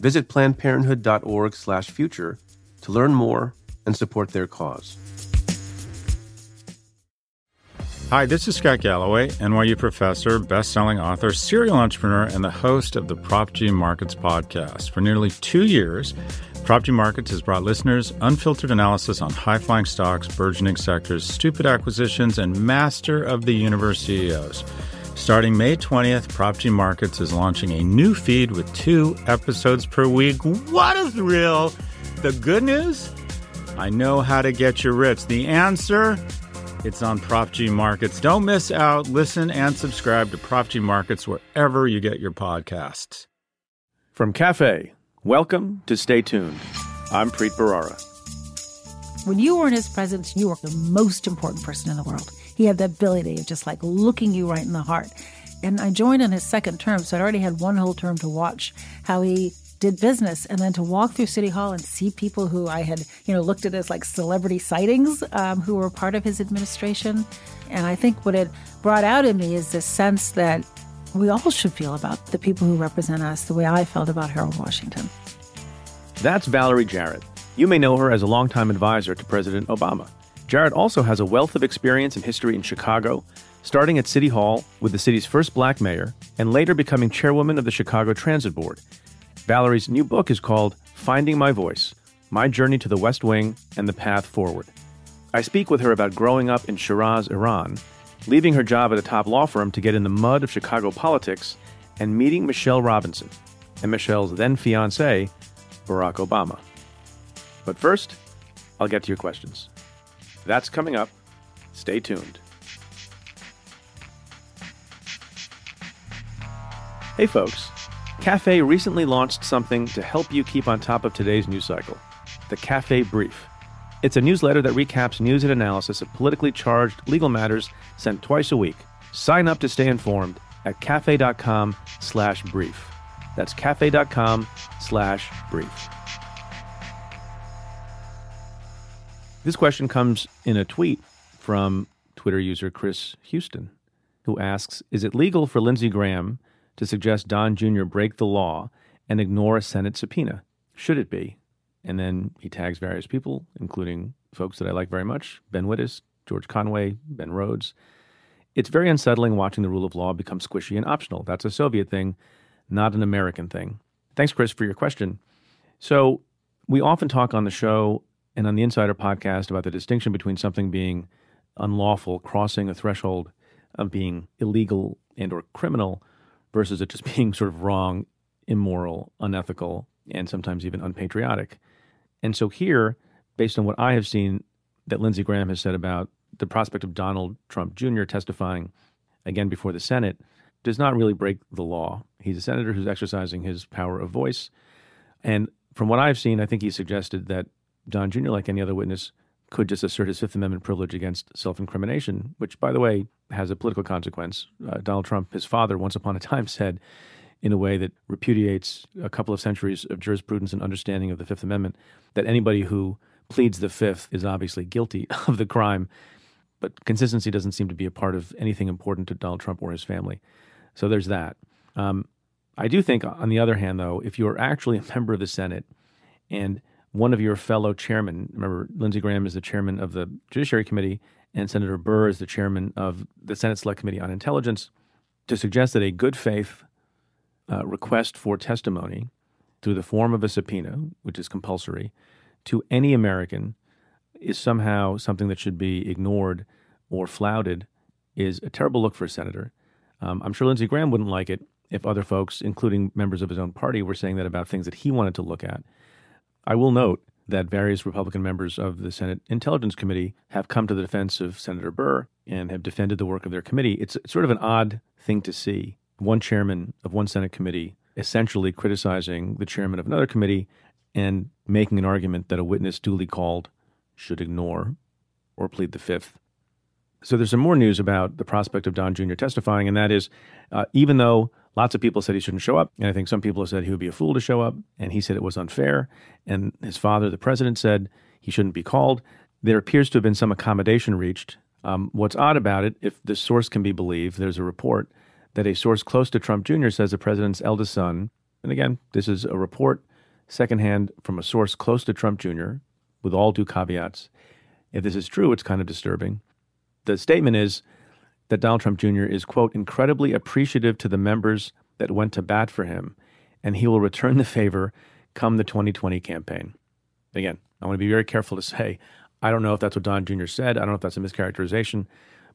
Visit plannedparenthood.org/future to learn more and support their cause. Hi, this is Scott Galloway, NYU professor, best-selling author, serial entrepreneur, and the host of the Prop G Markets podcast. For nearly two years, Prop G Markets has brought listeners unfiltered analysis on high-flying stocks, burgeoning sectors, stupid acquisitions, and master of the universe CEOs. Starting May 20th, Prop G Markets is launching a new feed with two episodes per week. What a thrill! The good news? I know how to get you rich. The answer? It's on Prop G Markets. Don't miss out. Listen and subscribe to Prop G Markets wherever you get your podcasts. From Cafe, welcome to Stay Tuned. I'm Preet Bharara. When you were in his presence, you were the most important person in the world. He had the ability of just like looking you right in the heart. And I joined in his second term, so I'd already had one whole term to watch how he did business and then to walk through city hall and see people who i had you know looked at as like celebrity sightings um, who were part of his administration and i think what it brought out in me is this sense that we all should feel about the people who represent us the way i felt about harold washington That's Valerie Jarrett. You may know her as a longtime advisor to President Obama. Jarrett also has a wealth of experience and history in Chicago, starting at City Hall with the city's first black mayor and later becoming chairwoman of the Chicago Transit Board. Valerie's new book is called Finding My Voice My Journey to the West Wing and the Path Forward. I speak with her about growing up in Shiraz, Iran, leaving her job at a top law firm to get in the mud of Chicago politics, and meeting Michelle Robinson and Michelle's then fiance, Barack Obama. But first, I'll get to your questions. That's coming up. Stay tuned. Hey, folks. Cafe recently launched something to help you keep on top of today's news cycle the Cafe Brief. It's a newsletter that recaps news and analysis of politically charged legal matters sent twice a week. Sign up to stay informed at cafe.com slash brief. That's cafe.com slash brief. This question comes in a tweet from Twitter user Chris Houston, who asks Is it legal for Lindsey Graham to suggest Don Jr. break the law and ignore a Senate subpoena? Should it be? And then he tags various people, including folks that I like very much Ben Wittes, George Conway, Ben Rhodes. It's very unsettling watching the rule of law become squishy and optional. That's a Soviet thing, not an American thing. Thanks, Chris, for your question. So, we often talk on the show and on the Insider podcast about the distinction between something being unlawful, crossing a threshold of being illegal and or criminal versus it just being sort of wrong, immoral, unethical, and sometimes even unpatriotic. And so here, based on what I have seen that Lindsey Graham has said about the prospect of Donald Trump Jr. testifying again before the Senate, does not really break the law. He's a senator who's exercising his power of voice. And from what I've seen, I think he suggested that Don Jr., like any other witness, could just assert his Fifth Amendment privilege against self incrimination, which, by the way, has a political consequence. Uh, Donald Trump, his father, once upon a time said, in a way that repudiates a couple of centuries of jurisprudence and understanding of the Fifth Amendment, that anybody who pleads the Fifth is obviously guilty of the crime. But consistency doesn't seem to be a part of anything important to Donald Trump or his family. So there's that. Um, I do think, on the other hand, though, if you are actually a member of the Senate and one of your fellow chairmen, remember, Lindsey Graham is the chairman of the Judiciary Committee, and Senator Burr is the chairman of the Senate Select Committee on Intelligence, to suggest that a good faith uh, request for testimony through the form of a subpoena, which is compulsory, to any American is somehow something that should be ignored or flouted is a terrible look for a senator. Um, I'm sure Lindsey Graham wouldn't like it if other folks, including members of his own party, were saying that about things that he wanted to look at. I will note that various Republican members of the Senate Intelligence Committee have come to the defense of Senator Burr and have defended the work of their committee. It's sort of an odd thing to see one chairman of one Senate committee essentially criticizing the chairman of another committee and making an argument that a witness duly called should ignore or plead the fifth. So there's some more news about the prospect of Don Jr. testifying, and that is uh, even though lots of people said he shouldn't show up, and I think some people have said he would be a fool to show up, and he said it was unfair, and his father, the president, said he shouldn't be called, there appears to have been some accommodation reached. Um, what's odd about it, if the source can be believed, there's a report that a source close to Trump Jr. says the president's eldest son, and again, this is a report secondhand from a source close to Trump Jr., with all due caveats. If this is true, it's kind of disturbing. The statement is that Donald Trump Jr. is, quote, incredibly appreciative to the members that went to bat for him, and he will return the favor come the 2020 campaign. Again, I want to be very careful to say, I don't know if that's what Don Jr. said. I don't know if that's a mischaracterization,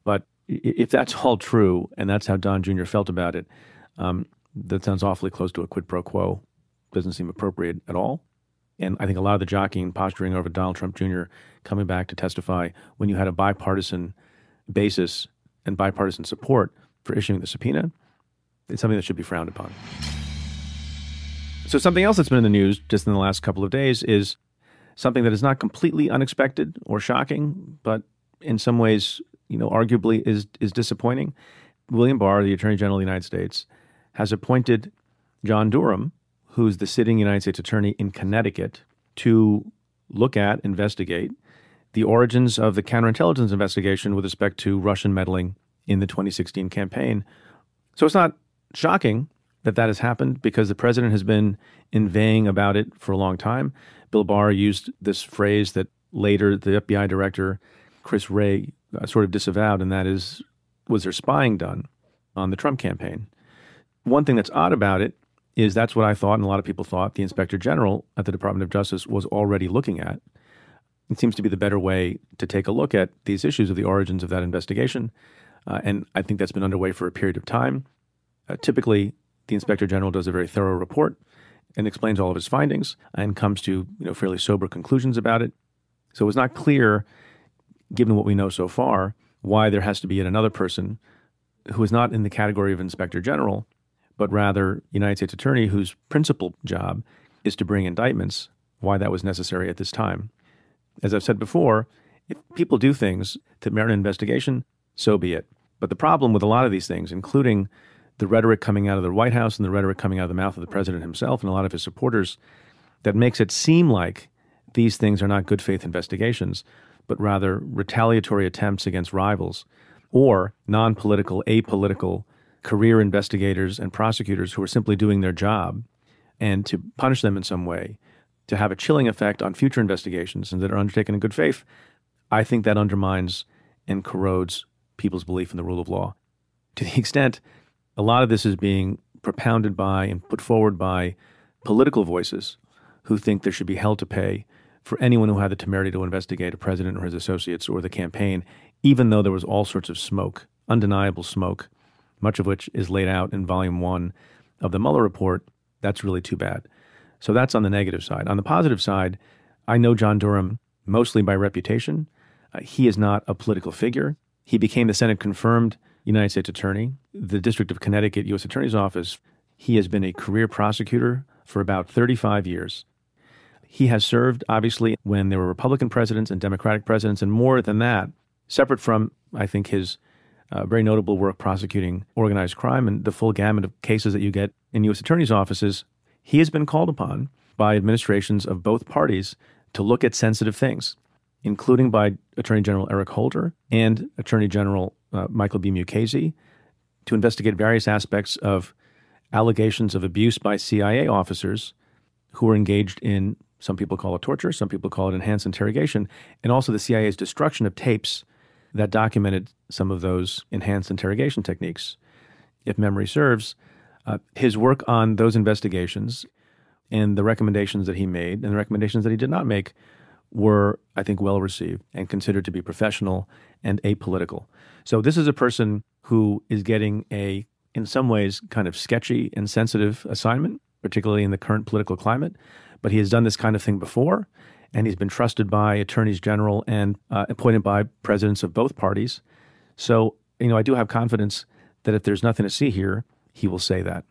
but if that's all true and that's how Don Jr. felt about it, um, that sounds awfully close to a quid pro quo. Doesn't seem appropriate at all. And I think a lot of the jockeying, posturing over Donald Trump Jr. coming back to testify when you had a bipartisan basis and bipartisan support for issuing the subpoena, it's something that should be frowned upon. So, something else that's been in the news just in the last couple of days is something that is not completely unexpected or shocking, but in some ways, you know, arguably is is disappointing. William Barr, the Attorney General of the United States, has appointed John Durham, who's the sitting United States Attorney in Connecticut, to look at, investigate the origins of the counterintelligence investigation with respect to Russian meddling in the 2016 campaign. So it's not shocking that that has happened because the president has been inveighing about it for a long time. Bill Barr used this phrase that later the FBI director, Chris Wray, uh, sort of disavowed, and that is, was there spying done on the Trump campaign? One thing that's odd about it is that's what I thought, and a lot of people thought the inspector general at the Department of Justice was already looking at. It seems to be the better way to take a look at these issues of the origins of that investigation. Uh, and I think that's been underway for a period of time. Uh, typically, the inspector general does a very thorough report and explains all of his findings and comes to you know fairly sober conclusions about it. So it's not clear, given what we know so far, why there has to be yet another person who is not in the category of inspector general, but rather United States attorney whose principal job is to bring indictments. Why that was necessary at this time. As I've said before, if people do things to merit an investigation, so be it. But the problem with a lot of these things, including the rhetoric coming out of the White House and the rhetoric coming out of the mouth of the president himself and a lot of his supporters, that makes it seem like these things are not good faith investigations, but rather retaliatory attempts against rivals or non political, apolitical career investigators and prosecutors who are simply doing their job and to punish them in some way to have a chilling effect on future investigations and that are undertaken in good faith, I think that undermines and corrodes people's belief in the rule of law. To the extent a lot of this is being propounded by and put forward by political voices who think there should be hell to pay for anyone who had the temerity to investigate a president or his associates or the campaign, even though there was all sorts of smoke, undeniable smoke, much of which is laid out in volume one of the Mueller report. That's really too bad. So that's on the negative side. On the positive side, I know John Durham mostly by reputation. Uh, he is not a political figure. He became the Senate confirmed United States Attorney, the District of Connecticut U.S. Attorney's Office. He has been a career prosecutor for about 35 years. He has served, obviously, when there were Republican presidents and Democratic presidents, and more than that, separate from, I think, his uh, very notable work prosecuting organized crime and the full gamut of cases that you get in U.S. attorneys' offices he has been called upon by administrations of both parties to look at sensitive things, including by Attorney General Eric Holder and Attorney General uh, Michael B. Mukasey, to investigate various aspects of allegations of abuse by CIA officers who were engaged in some people call it torture, some people call it enhanced interrogation, and also the CIA's destruction of tapes that documented some of those enhanced interrogation techniques. If memory serves, uh, his work on those investigations and the recommendations that he made and the recommendations that he did not make were, I think, well received and considered to be professional and apolitical. So this is a person who is getting a, in some ways, kind of sketchy and sensitive assignment, particularly in the current political climate. But he has done this kind of thing before, and he's been trusted by attorneys general and uh, appointed by presidents of both parties. So, you know, I do have confidence that if there's nothing to see here, he will say that.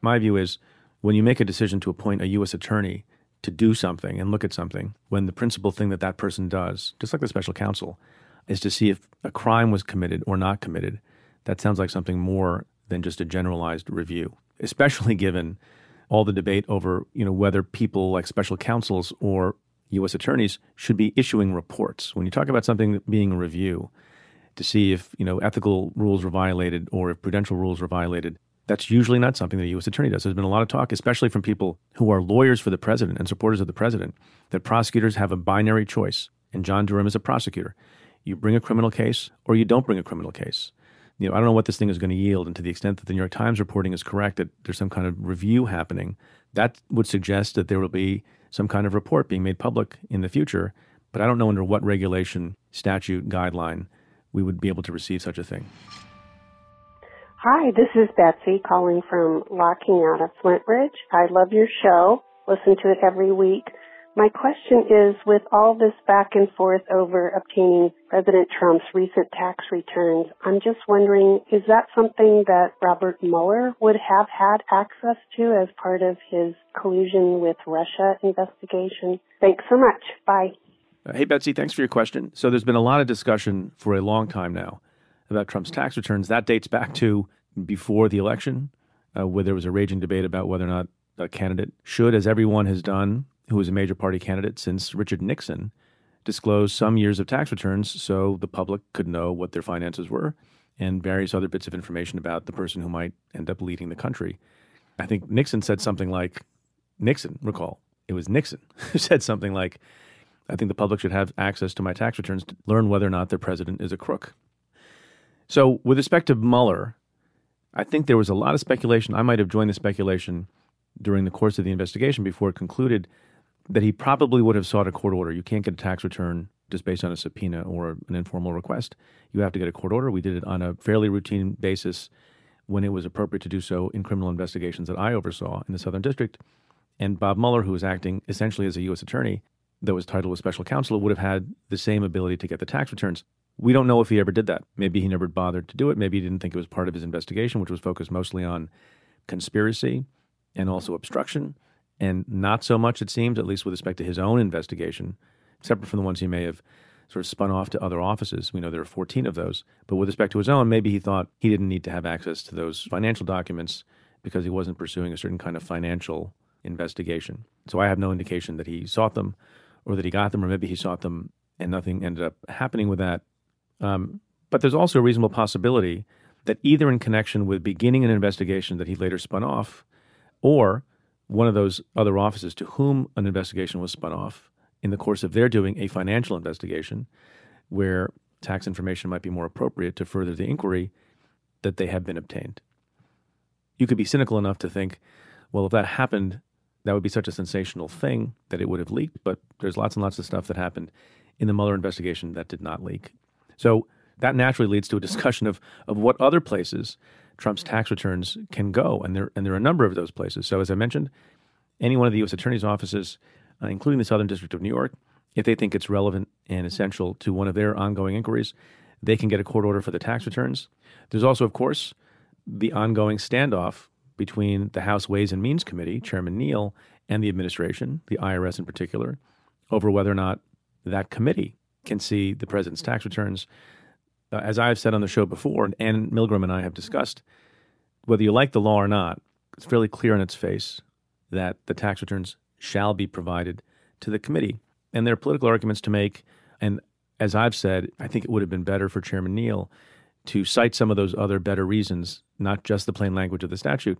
My view is when you make a decision to appoint a U.S. attorney to do something and look at something, when the principal thing that that person does, just like the special counsel, is to see if a crime was committed or not committed, that sounds like something more than just a generalized review, especially given all the debate over you know whether people like special counsels or U.S. attorneys should be issuing reports. When you talk about something being a review to see if you know ethical rules were violated or if prudential rules were violated, that's usually not something a U.S. attorney does. There's been a lot of talk, especially from people who are lawyers for the president and supporters of the president, that prosecutors have a binary choice. And John Durham is a prosecutor. You bring a criminal case or you don't bring a criminal case. You know, I don't know what this thing is going to yield, and to the extent that the New York Times reporting is correct that there's some kind of review happening, that would suggest that there will be some kind of report being made public in the future. But I don't know under what regulation, statute, guideline we would be able to receive such a thing. Hi, this is Betsy calling from La Cañada Flintridge. I love your show. Listen to it every week. My question is with all this back and forth over obtaining President Trump's recent tax returns, I'm just wondering, is that something that Robert Mueller would have had access to as part of his collusion with Russia investigation? Thanks so much. Bye. Uh, hey, Betsy, thanks for your question. So there's been a lot of discussion for a long time now about Trump's tax returns. That dates back to before the election, uh, where there was a raging debate about whether or not a candidate should, as everyone has done, who was a major party candidate since Richard Nixon, disclose some years of tax returns so the public could know what their finances were and various other bits of information about the person who might end up leading the country. I think Nixon said something like, Nixon, recall, it was Nixon who said something like, I think the public should have access to my tax returns to learn whether or not their president is a crook. So, with respect to Mueller, I think there was a lot of speculation. I might have joined the speculation during the course of the investigation before it concluded that he probably would have sought a court order. You can't get a tax return just based on a subpoena or an informal request. You have to get a court order. We did it on a fairly routine basis when it was appropriate to do so in criminal investigations that I oversaw in the Southern District. And Bob Mueller, who was acting essentially as a U.S. attorney, though his title was special counsel, would have had the same ability to get the tax returns. We don't know if he ever did that. Maybe he never bothered to do it. Maybe he didn't think it was part of his investigation, which was focused mostly on conspiracy and also obstruction, and not so much, it seems, at least with respect to his own investigation, separate from the ones he may have sort of spun off to other offices. We know there are 14 of those. But with respect to his own, maybe he thought he didn't need to have access to those financial documents because he wasn't pursuing a certain kind of financial investigation. So I have no indication that he sought them or that he got them, or maybe he sought them and nothing ended up happening with that. Um, but there's also a reasonable possibility that either in connection with beginning an investigation that he later spun off, or one of those other offices to whom an investigation was spun off in the course of their doing a financial investigation where tax information might be more appropriate to further the inquiry that they have been obtained. You could be cynical enough to think, well, if that happened, that would be such a sensational thing that it would have leaked, but there's lots and lots of stuff that happened in the Mueller investigation that did not leak. So that naturally leads to a discussion of, of what other places Trump's tax returns can go. And there, and there are a number of those places. So, as I mentioned, any one of the U.S. Attorney's offices, uh, including the Southern District of New York, if they think it's relevant and essential to one of their ongoing inquiries, they can get a court order for the tax returns. There's also, of course, the ongoing standoff between the House Ways and Means Committee, Chairman Neal, and the administration, the IRS in particular, over whether or not that committee can see the president's tax returns. Uh, as I've said on the show before, Anne Milgram and I have discussed, whether you like the law or not, it's fairly clear on its face that the tax returns shall be provided to the committee. And there are political arguments to make. And as I've said, I think it would have been better for Chairman Neal to cite some of those other better reasons, not just the plain language of the statute,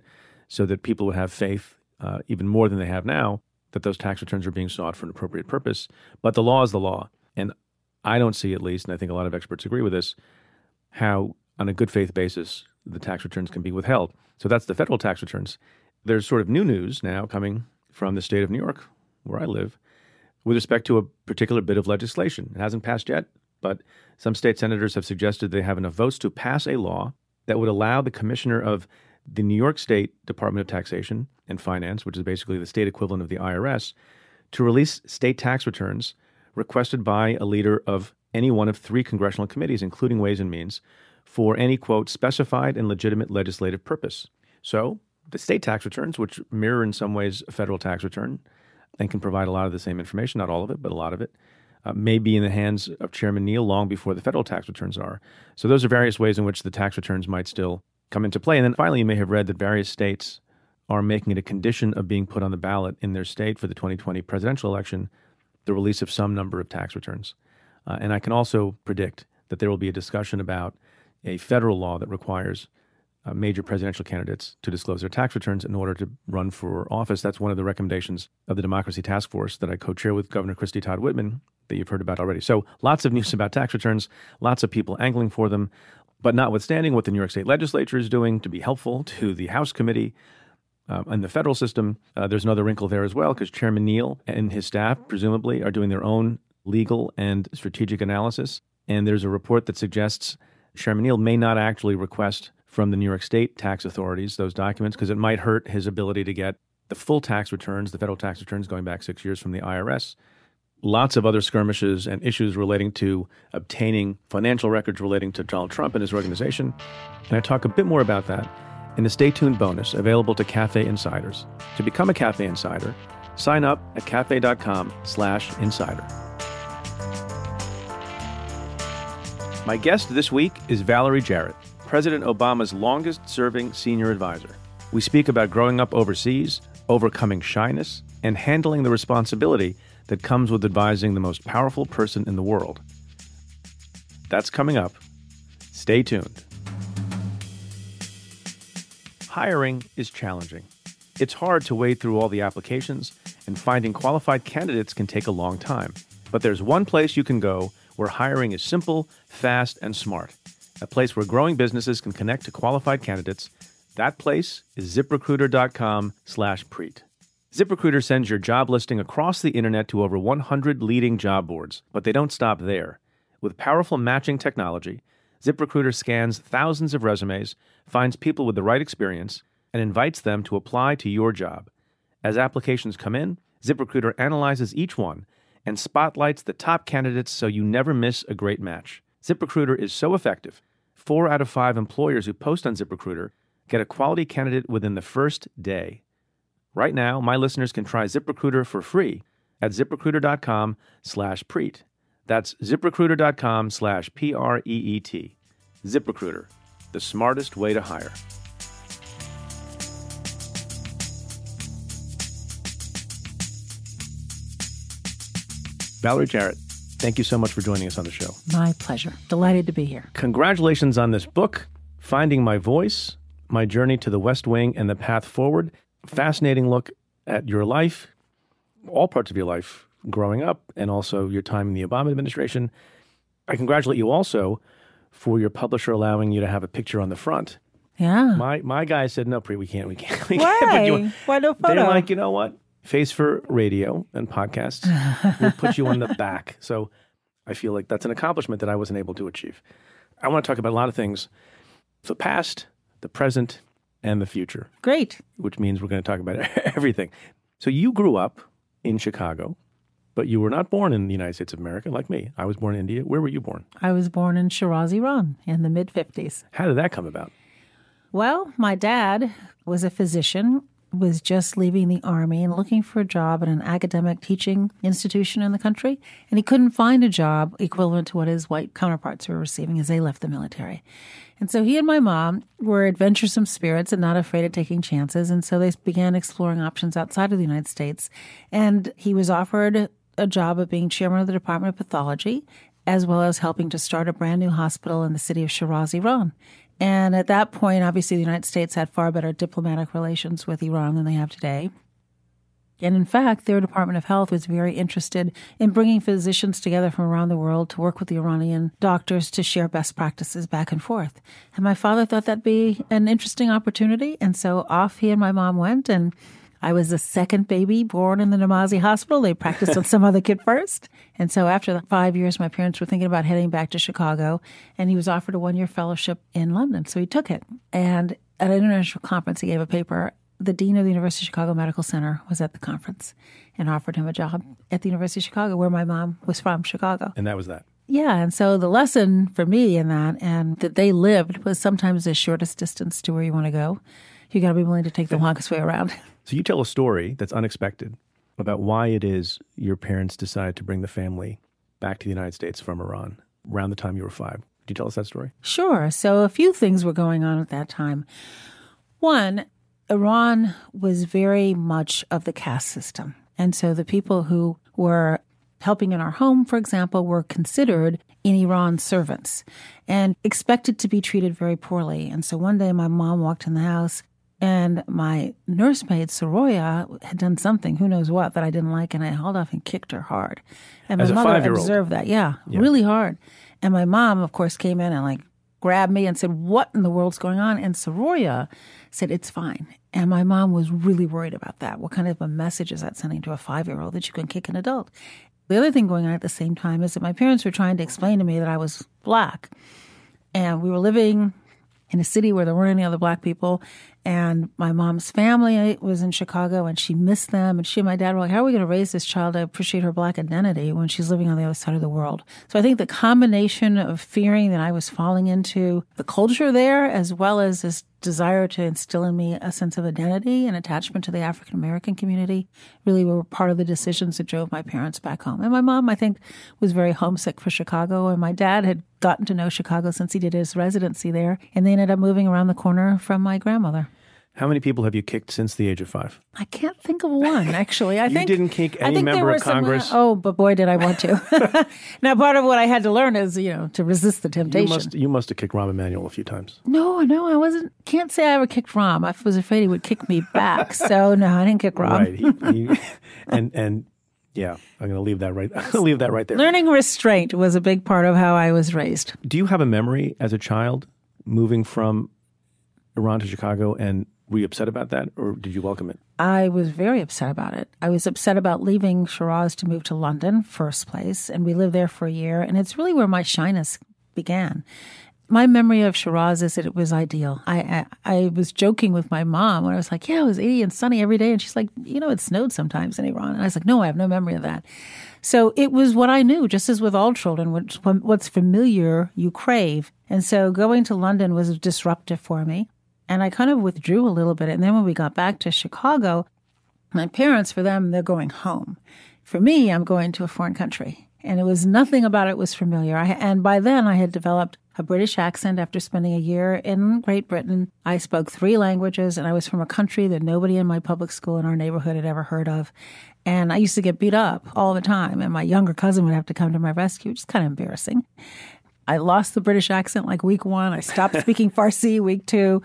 so that people would have faith, uh, even more than they have now, that those tax returns are being sought for an appropriate purpose. But the law is the law. And I don't see, at least, and I think a lot of experts agree with this, how on a good faith basis the tax returns can be withheld. So that's the federal tax returns. There's sort of new news now coming from the state of New York, where I live, with respect to a particular bit of legislation. It hasn't passed yet, but some state senators have suggested they have enough votes to pass a law that would allow the commissioner of the New York State Department of Taxation and Finance, which is basically the state equivalent of the IRS, to release state tax returns requested by a leader of any one of three congressional committees, including Ways and Means, for any, quote, specified and legitimate legislative purpose. So, the state tax returns, which mirror in some ways a federal tax return and can provide a lot of the same information, not all of it, but a lot of it, uh, may be in the hands of Chairman Neal long before the federal tax returns are. So those are various ways in which the tax returns might still come into play. And then finally, you may have read that various states are making it a condition of being put on the ballot in their state for the 2020 presidential election the release of some number of tax returns. Uh, and I can also predict that there will be a discussion about a federal law that requires uh, major presidential candidates to disclose their tax returns in order to run for office. That's one of the recommendations of the Democracy Task Force that I co chair with Governor Christie Todd Whitman that you've heard about already. So lots of news about tax returns, lots of people angling for them. But notwithstanding what the New York State legislature is doing to be helpful to the House committee um, and the federal system, uh, there's another wrinkle there as well because Chairman Neal and his staff, presumably, are doing their own legal and strategic analysis. And there's a report that suggests Chairman Neal may not actually request from the New York State tax authorities those documents because it might hurt his ability to get the full tax returns, the federal tax returns going back six years from the IRS. Lots of other skirmishes and issues relating to obtaining financial records relating to Donald Trump and his organization. And I talk a bit more about that in the Stay Tuned bonus available to Cafe Insiders. To become a Cafe Insider, sign up at cafe.com slash insider. My guest this week is Valerie Jarrett, President Obama's longest serving senior advisor. We speak about growing up overseas, overcoming shyness, and handling the responsibility that comes with advising the most powerful person in the world. That's coming up. Stay tuned. Hiring is challenging. It's hard to wade through all the applications, and finding qualified candidates can take a long time. But there's one place you can go where hiring is simple, fast, and smart. A place where growing businesses can connect to qualified candidates. That place is ziprecruiter.com slash preet. ZipRecruiter sends your job listing across the internet to over 100 leading job boards, but they don't stop there. With powerful matching technology, ZipRecruiter scans thousands of resumes, finds people with the right experience, and invites them to apply to your job. As applications come in, ZipRecruiter analyzes each one and spotlights the top candidates so you never miss a great match. ZipRecruiter is so effective. Four out of five employers who post on ZipRecruiter get a quality candidate within the first day. Right now, my listeners can try ZipRecruiter for free at ziprecruiter.com slash preet. That's ziprecruiter.com slash P R E E T. ZipRecruiter, the smartest way to hire. Valerie Jarrett, thank you so much for joining us on the show. My pleasure. Delighted to be here. Congratulations on this book, Finding My Voice My Journey to the West Wing and the Path Forward. Fascinating look at your life, all parts of your life growing up, and also your time in the Obama administration. I congratulate you also for your publisher allowing you to have a picture on the front. Yeah. My my guy said, no, Preet, we can't, we can't, we Why? can't you. Why no photo? They're like, you know what? Face for radio and podcasts. we'll put you on the back. So I feel like that's an accomplishment that I wasn't able to achieve. I want to talk about a lot of things the past, the present, and the future, Great. which means we're going to talk about everything. So you grew up in Chicago, but you were not born in the United States of America like me. I was born in India. Where were you born? I was born in Shiraz, Iran in the mid 50s. How did that come about? Well, my dad was a physician, was just leaving the army and looking for a job at an academic teaching institution in the country. And he couldn't find a job equivalent to what his white counterparts were receiving as they left the military. And so he and my mom were adventuresome spirits and not afraid of taking chances. And so they began exploring options outside of the United States. And he was offered a job of being chairman of the Department of Pathology, as well as helping to start a brand new hospital in the city of Shiraz, Iran. And at that point, obviously, the United States had far better diplomatic relations with Iran than they have today. And in fact, their Department of Health was very interested in bringing physicians together from around the world to work with the Iranian doctors to share best practices back and forth. And my father thought that'd be an interesting opportunity. And so off he and my mom went. And I was the second baby born in the Namazi hospital. They practiced on some other kid first. And so after five years, my parents were thinking about heading back to Chicago. And he was offered a one year fellowship in London. So he took it. And at an international conference, he gave a paper the dean of the University of Chicago Medical Center was at the conference and offered him a job at the University of Chicago, where my mom was from, Chicago. And that was that. Yeah, and so the lesson for me in that and that they lived was sometimes the shortest distance to where you want to go. you got to be willing to take the longest way around. So you tell a story that's unexpected about why it is your parents decided to bring the family back to the United States from Iran around the time you were five. Could you tell us that story? Sure. So a few things were going on at that time. One, Iran was very much of the caste system. And so the people who were helping in our home, for example, were considered in Iran servants and expected to be treated very poorly. And so one day my mom walked in the house and my nursemaid, Soroya, had done something, who knows what, that I didn't like, and I hauled off and kicked her hard. And my As a mother observed that, yeah, really hard. And my mom, of course, came in and like grabbed me and said, What in the world's going on? And Soroya said, It's fine. And my mom was really worried about that. What kind of a message is that sending to a five year old that you can kick an adult? The other thing going on at the same time is that my parents were trying to explain to me that I was black. And we were living in a city where there weren't any other black people. And my mom's family was in Chicago and she missed them. And she and my dad were like, How are we going to raise this child to appreciate her black identity when she's living on the other side of the world? So I think the combination of fearing that I was falling into the culture there, as well as this desire to instill in me a sense of identity and attachment to the African American community, really were part of the decisions that drove my parents back home. And my mom, I think, was very homesick for Chicago. And my dad had gotten to know Chicago since he did his residency there. And they ended up moving around the corner from my grandmother. How many people have you kicked since the age of five? I can't think of one actually. I You think didn't kick I any think there member of some, uh, Congress? oh, but boy, did I want to! now, part of what I had to learn is, you know, to resist the You temptation. must you must have kicked Rahm Emanuel a few times. No, no, I wasn't. Can't say I ever kicked Rahm. I was afraid he would kick me back. so no, I didn't kick Rahm. Right. He, he, and and yeah, I'm going to leave that right. I'm going to leave that right there. Learning restraint was a big part of how I was raised. Do you have a memory as a child moving from Iran to Chicago and were you upset about that or did you welcome it? I was very upset about it. I was upset about leaving Shiraz to move to London, first place, and we lived there for a year. And it's really where my shyness began. My memory of Shiraz is that it was ideal. I, I I was joking with my mom when I was like, "Yeah, it was 80 and sunny every day," and she's like, "You know, it snowed sometimes in Iran." And I was like, "No, I have no memory of that." So it was what I knew, just as with all children. What's, what's familiar, you crave. And so going to London was disruptive for me. And I kind of withdrew a little bit. And then when we got back to Chicago, my parents, for them, they're going home. For me, I'm going to a foreign country. And it was nothing about it was familiar. I, and by then, I had developed a British accent after spending a year in Great Britain. I spoke three languages, and I was from a country that nobody in my public school in our neighborhood had ever heard of. And I used to get beat up all the time, and my younger cousin would have to come to my rescue, which is kind of embarrassing. I lost the British accent like week one. I stopped speaking Farsi week two.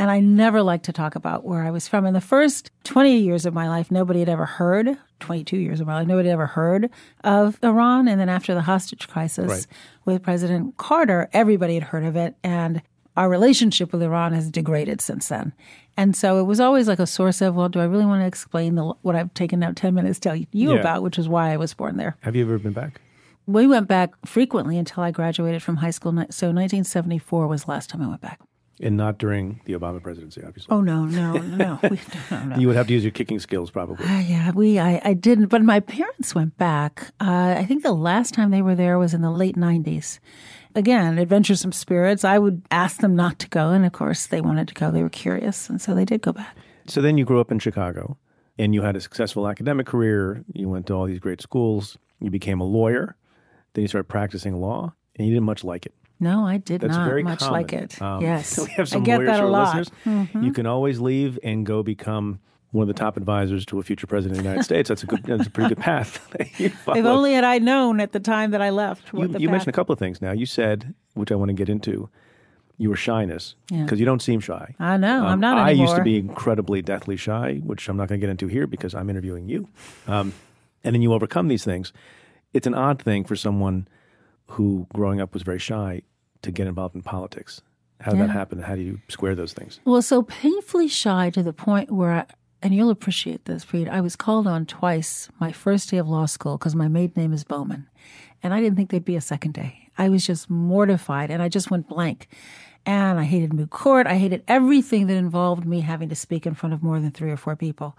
And I never liked to talk about where I was from. In the first 20 years of my life, nobody had ever heard, 22 years of my life, nobody had ever heard of Iran. And then after the hostage crisis Right. with President Carter, everybody had heard of it. And our relationship with Iran has degraded since then. And so it was always like a source of, well, do I really want to explain the, what I've taken now 10 minutes to tell you Yeah. about, which is why I was born there Have you ever been back? We went back frequently until I graduated from high school. So 1974 was the last time I went back. And not during the Obama presidency, obviously. Oh no, no, no, we, no, no. You would have to use your kicking skills probably. Uh, yeah, we I, I didn't, but my parents went back. Uh, I think the last time they were there was in the late 90s. Again, adventuresome spirits. I would ask them not to go, and of course they wanted to go. They were curious, and so they did go back. So then you grew up in Chicago and you had a successful academic career. You went to all these great schools. You became a lawyer. Then you started practicing law and you didn't much like it. No, I did That's not very much common. like it. Um, yes, we have some I get lawyers that a lot. Mm-hmm. You can always leave and go become one of the top advisors to a future president of the United States. That's a good. That's a pretty good path. If only had I known at the time that I left. What you, you mentioned a couple of things. Now you said, which I want to get into, your were shyness Yeah. because you don't seem shy. I know. I'm Um, not I used to be incredibly deathly shy, which I'm not going to get into here because I'm interviewing you. Um, and then you overcome these things. It's an odd thing for someone who, growing up, was very shy to get involved in politics. How did that Yeah. happen? How do you square those things? Well, so painfully shy to the point where, I, and you'll appreciate this, Preet, I was called on twice my first day of law school because my maiden name is Bowman. And I didn't think there'd be a second day. I was just mortified and I just went blank. And I hated moot court. I hated everything that involved me having to speak in front of more than three or four people.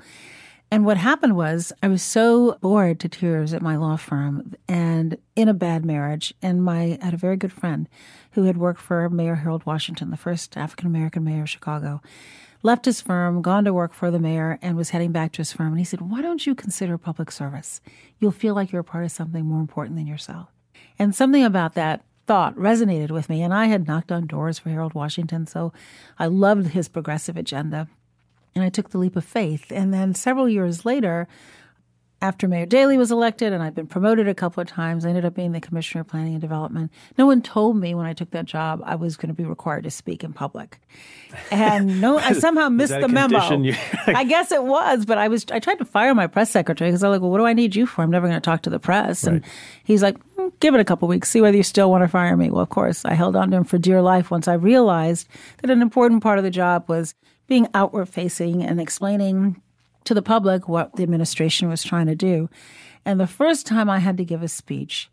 And what happened was I was so bored to tears at my law firm and in a bad marriage. And my I had a very good friend who had worked for Mayor Harold Washington, the first African American mayor of Chicago, left his firm, gone to work for the mayor, and was heading back to his firm. And he said, Why don't you consider public service? You'll feel like you're a part of something more important than yourself. And something about that thought resonated with me. And I had knocked on doors for Harold Washington, so I loved his progressive agenda. And I took the leap of faith. And then several years later, after Mayor Daley was elected and I'd been promoted a couple of times, I ended up being the Commissioner of Planning and Development. No one told me when I took that job I was going to be required to speak in public. And no, I somehow missed the memo. I guess it was, but I was, I tried to fire my press secretary because I was like, well, what do I need you for? I'm never going to talk to the press. Right. And he's like, mm, give it a couple weeks, see whether you still want to fire me. Well, of course, I held on to him for dear life once I realized that an important part of the job was being outward facing and explaining to the public what the administration was trying to do. And the first time I had to give a speech,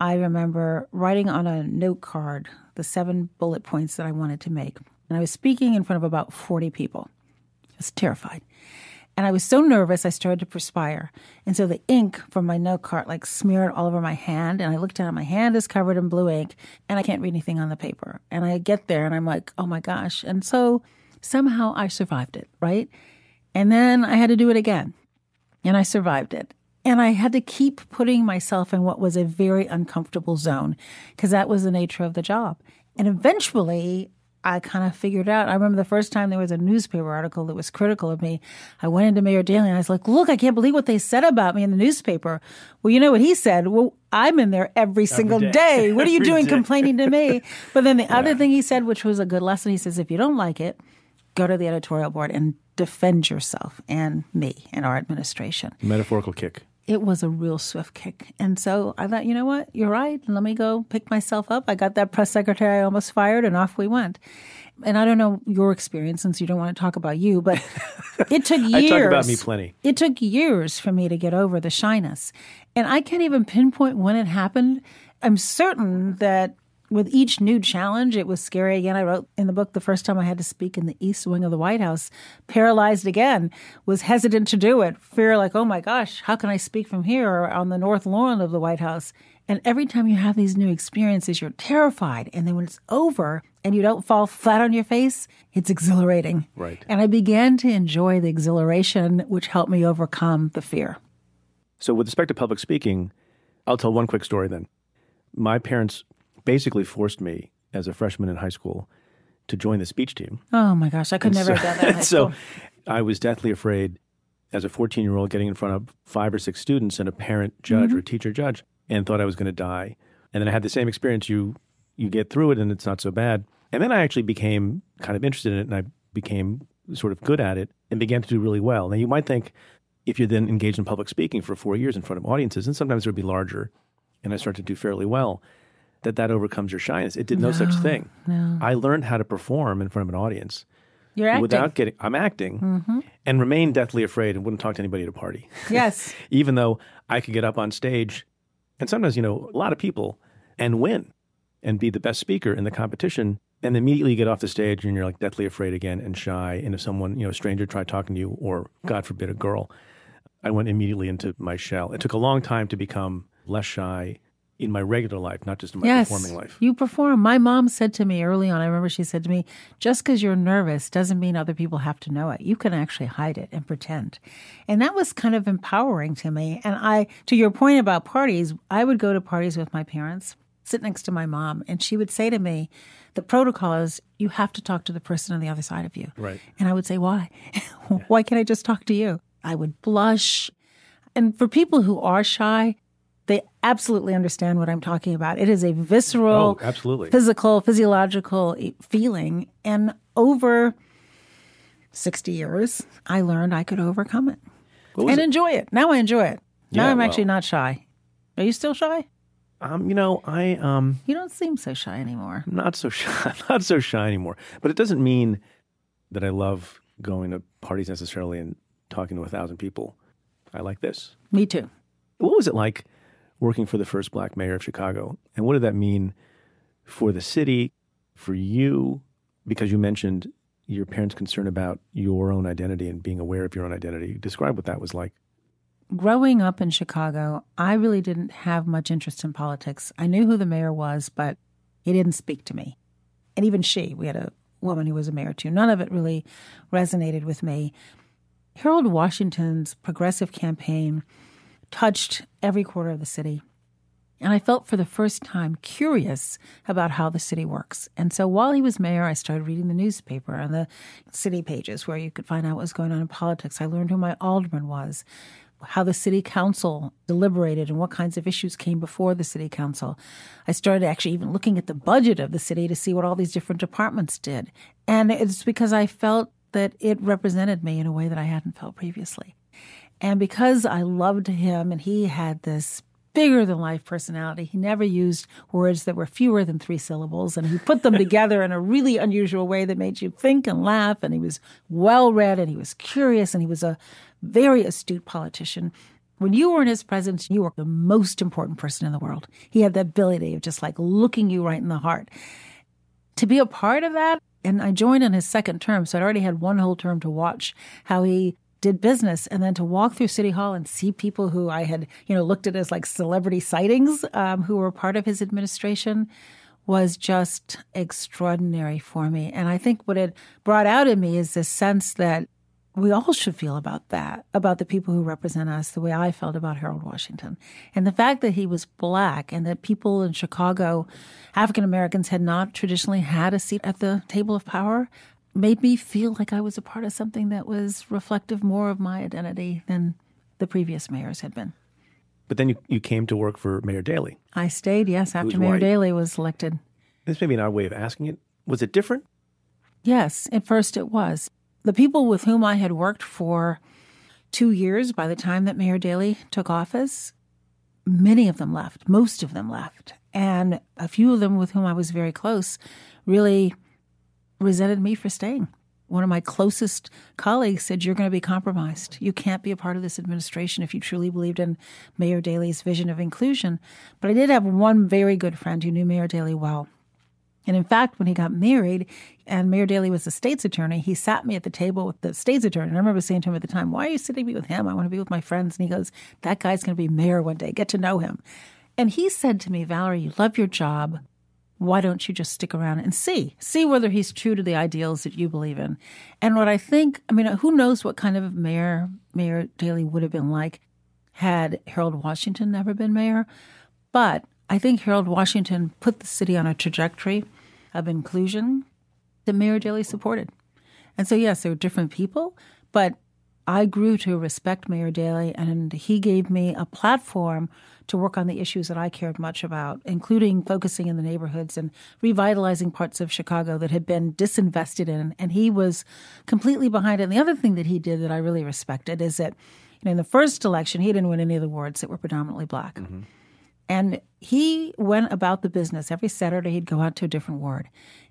I remember writing on a note card the seven bullet points that I wanted to make. And I was speaking in front of about 40 people. I was terrified. And I was so nervous, I started to perspire. And so the ink from my note card like smeared all over my hand. And I looked down, my hand is covered in blue ink, and I can't read anything on the paper. And I get there and I'm like, oh my gosh. And so somehow I survived it, right? And then I had to do it again. And I survived it. And I had to keep putting myself in what was a very uncomfortable zone because that was the nature of the job. And eventually, I kind of figured out. I remember the first time there was a newspaper article that was critical of me. I went into Mayor Daley and I was like, look, I can't believe what they said about me in the newspaper. Well, you know what he said? Well, I'm in there every single day. day. What are you doing day. complaining to me? But then the yeah. other thing he said, which was a good lesson, he says, if you don't like it, go to the editorial board and defend yourself and me and our administration. Metaphorical kick. It was a real swift kick. And so I thought, you know what? You're right. Let me go pick myself up. I got that press secretary I almost fired, and off we went. And I don't know your experience since you don't want to talk about you, but it took years. I talk about me plenty. It took years for me to get over the shyness. And I can't even pinpoint when it happened. I'm certain that with each new challenge, it was scary again. I wrote in the book the first time I had to speak in the East Wing of the White House, paralyzed again, was hesitant to do it. Fear, like, oh my gosh, how can I speak from here or on the North Lawn of the White House? And every time you have these new experiences, you're terrified. And then when it's over and you don't fall flat on your face, it's exhilarating. Right. And I began to enjoy the exhilaration, which helped me overcome the fear. So, with respect to public speaking, I'll tell one quick story then. My parents basically forced me as a freshman in high school to join the speech team. Oh my gosh, I could and never so, have done that. so I was deathly afraid as a 14 year old getting in front of five or six students and a parent judge mm-hmm. or teacher judge and thought I was going to die. And then I had the same experience. You you get through it and it's not so bad. And then I actually became kind of interested in it and I became sort of good at it and began to do really well. Now you might think if you're then engaged in public speaking for four years in front of audiences, and sometimes it would be larger, and I started to do fairly well that that overcomes your shyness. It did no, no such thing. No. I learned how to perform in front of an audience. You're acting. Without getting, I'm acting mm-hmm. and remain deathly afraid and wouldn't talk to anybody at a party. Yes. Even though I could get up on stage and sometimes, you know, a lot of people and win and be the best speaker in the competition and immediately you get off the stage and you're like deathly afraid again and shy. And if someone, you know, a stranger tried talking to you or God forbid a girl, I went immediately into my shell. It took a long time to become less shy in my regular life, not just in my yes, performing life. You perform. My mom said to me early on, I remember she said to me, just because you're nervous doesn't mean other people have to know it. You can actually hide it and pretend. And that was kind of empowering to me. And I, to your point about parties, I would go to parties with my parents, sit next to my mom, and she would say to me, the protocol is you have to talk to the person on the other side of you. Right. And I would say, why? why can't I just talk to you? I would blush. And for people who are shy, they absolutely understand what I'm talking about. It is a visceral, oh, absolutely. physical, physiological feeling. And over 60 years, I learned I could overcome it and it? enjoy it. Now I enjoy it. Now yeah, I'm well, actually not shy. Are you still shy? Um, you know, I um You don't seem so shy anymore. Not so shy. Not so shy anymore. But it doesn't mean that I love going to parties necessarily and talking to a thousand people. I like this. Me too. What was it like working for the first black mayor of Chicago. And what did that mean for the city, for you? Because you mentioned your parents' concern about your own identity and being aware of your own identity. Describe what that was like. Growing up in Chicago, I really didn't have much interest in politics. I knew who the mayor was, but he didn't speak to me. And even she, we had a woman who was a mayor too. None of it really resonated with me. Harold Washington's progressive campaign touched every quarter of the city. And I felt for the first time curious about how the city works. And so while he was mayor, I started reading the newspaper and the city pages where you could find out what was going on in politics. I learned who my alderman was, how the city council deliberated and what kinds of issues came before the city council. I started actually even looking at the budget of the city to see what all these different departments did. And it's because I felt that it represented me in a way that I hadn't felt previously. And because I loved him and he had this bigger than life personality. He never used words that were fewer than three syllables, and he put them together in a really unusual way that made you think and laugh. And he was well read, and he was curious, and he was a very astute politician. When you were in his presence, you were the most important person in the world. He had the ability of just like looking you right in the heart. To be a part of that, and I joined in his second term, so I'd already had one whole term to watch how he did business and then to walk through city hall and see people who i had you know looked at as like celebrity sightings um, who were part of his administration was just extraordinary for me and i think what it brought out in me is this sense that we all should feel about that, about the people who represent us, the way I felt about Harold Washington. And the fact that he was black and that people in Chicago, African Americans, had not traditionally had a seat at the table of power, made me feel like I was a part of something that was reflective more of my identity than the previous mayors had been. But then you, you came to work for Mayor Daley. I stayed, yes, after Mayor white. Daley was elected. This may be an odd way of asking it. Was it different? Yes, at first it was. The people with whom I had worked for two years by the time that Mayor Daley took office, many of them left, most of them left. And a few of them with whom I was very close really resented me for staying. One of my closest colleagues said, You're going to be compromised. You can't be a part of this administration if you truly believed in Mayor Daley's vision of inclusion. But I did have one very good friend who knew Mayor Daley well. And in fact, when he got married and Mayor Daley was the state's attorney, he sat me at the table with the state's attorney. And I remember saying to him at the time, Why are you sitting me with him? I want to be with my friends. And he goes, That guy's going to be mayor one day. Get to know him. And he said to me, Valerie, you love your job why don't you just stick around and see? See whether he's true to the ideals that you believe in. And what i think i mean who knows what kind of mayor mayor daley would have been like had harold washington never been mayor. But i think harold washington put the city on a trajectory of inclusion that mayor daley supported. And so yes there were different people but i grew to respect mayor daley and he gave me a platform to work on the issues that I cared much about, including focusing in the neighborhoods and revitalizing parts of Chicago that had been disinvested in. And he was completely behind it. And the other thing that he did that I really respected is that you know, in the first election, he didn't win any of the wards that were predominantly black. Mm-hmm. And he went about the business. Every Saturday, he'd go out to a different ward.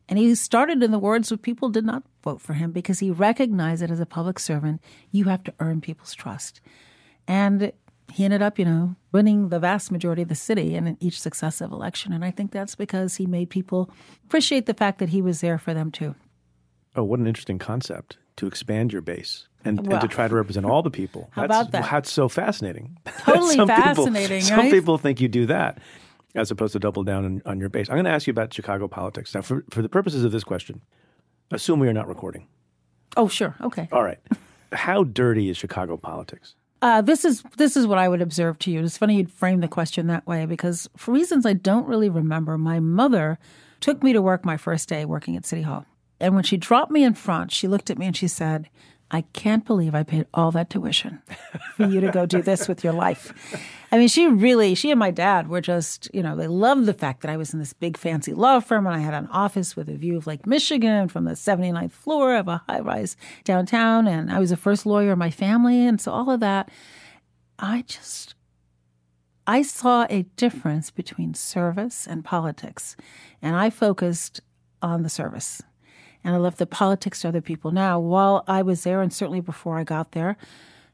And he started in the wards where people did not vote for him because he recognized that as a public servant, you have to earn people's trust. And he ended up, you know, winning the vast majority of the city in each successive election. And I think that's because he made people appreciate the fact that he was there for them too. Oh, what an interesting concept to expand your base and, well, and to try to represent all the people. How that's, about that? That's so fascinating. Totally some fascinating. People, some people think you do that as opposed to double down on, on your base. I'm going to ask you about Chicago politics. Now, for, for the purposes of this question, assume we are not recording. Oh, sure. Okay. All right. How dirty is Chicago politics? Uh, this is this is what I would observe to you. It's funny you'd frame the question that way because for reasons I don't really remember, my mother took me to work my first day working at City Hall. And when she dropped me in front, she looked at me and she said, I can't believe I paid all that tuition for you to go do this with your life. I mean, she really, she and my dad were just, you know, they loved the fact that I was in this big fancy law firm and I had an office with a view of Lake Michigan from the 79th floor of a high rise downtown. And I was the first lawyer in my family. And so all of that, I just, I saw a difference between service and politics. And I focused on the service and I left the politics to other people. Now, while I was there, and certainly before I got there,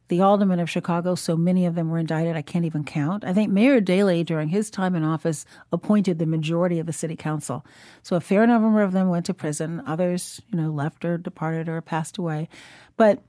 the aldermen of Chicago, so many of them were indicted, I can't even count. I think Mayor Daley, during his time in office, appointed the majority of the city council. So a fair number of them went to prison. Others, you know, left or departed or passed away. But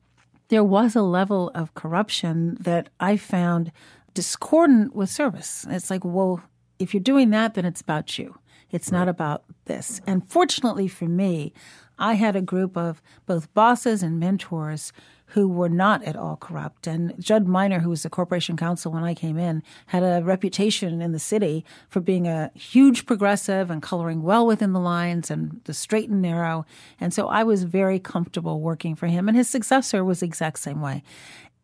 there was a level of corruption that I found discordant with service. It's like, well, if you're doing that, then it's about you. It's not about this. And fortunately for me, I had a group of both bosses and mentors who were not at all corrupt. And Jud Miner, who was the corporation counsel when I came in, had a reputation in the city for being a huge progressive and coloring well within the lines and the straight and narrow. And so I was very comfortable working for him. And his successor was the exact same way.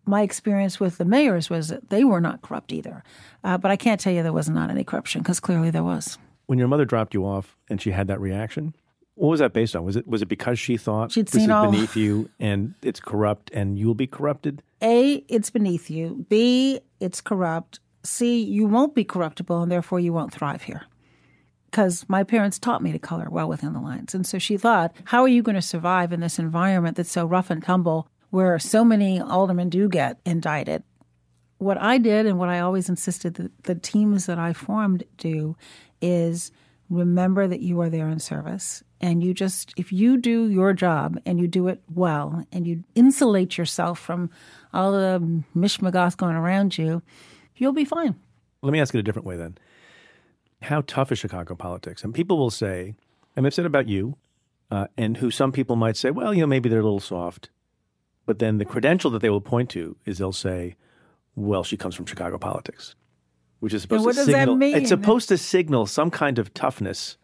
My experience with the mayors was that they were not corrupt either. Uh, but I can't tell you there was not any corruption because clearly there was. When your mother dropped you off and she had that reaction, what was that based on? Was it was it because she thought She'd this seen is all- beneath you and it's corrupt and you'll be corrupted? A, it's beneath you. B, it's corrupt. C, you won't be corruptible and therefore you won't thrive here. Because my parents taught me to color well within the lines. And so she thought, how are you going to survive in this environment that's so rough and tumble where so many aldermen do get indicted? What I did and what I always insisted that the teams that I formed do is remember that you are there in service and you just if you do your job and you do it well and you insulate yourself from all the mishegoss going around you you'll be fine Let me ask it a different way then. How tough is Chicago politics? And people will say, and they've said about you, uh, and who some people might say, well, you know, maybe they're a little soft. But then the credential that they will point to is they'll say, well, she comes from Chicago politics, which is supposed what to does that signal. mean? It's supposed to signal some kind of toughness.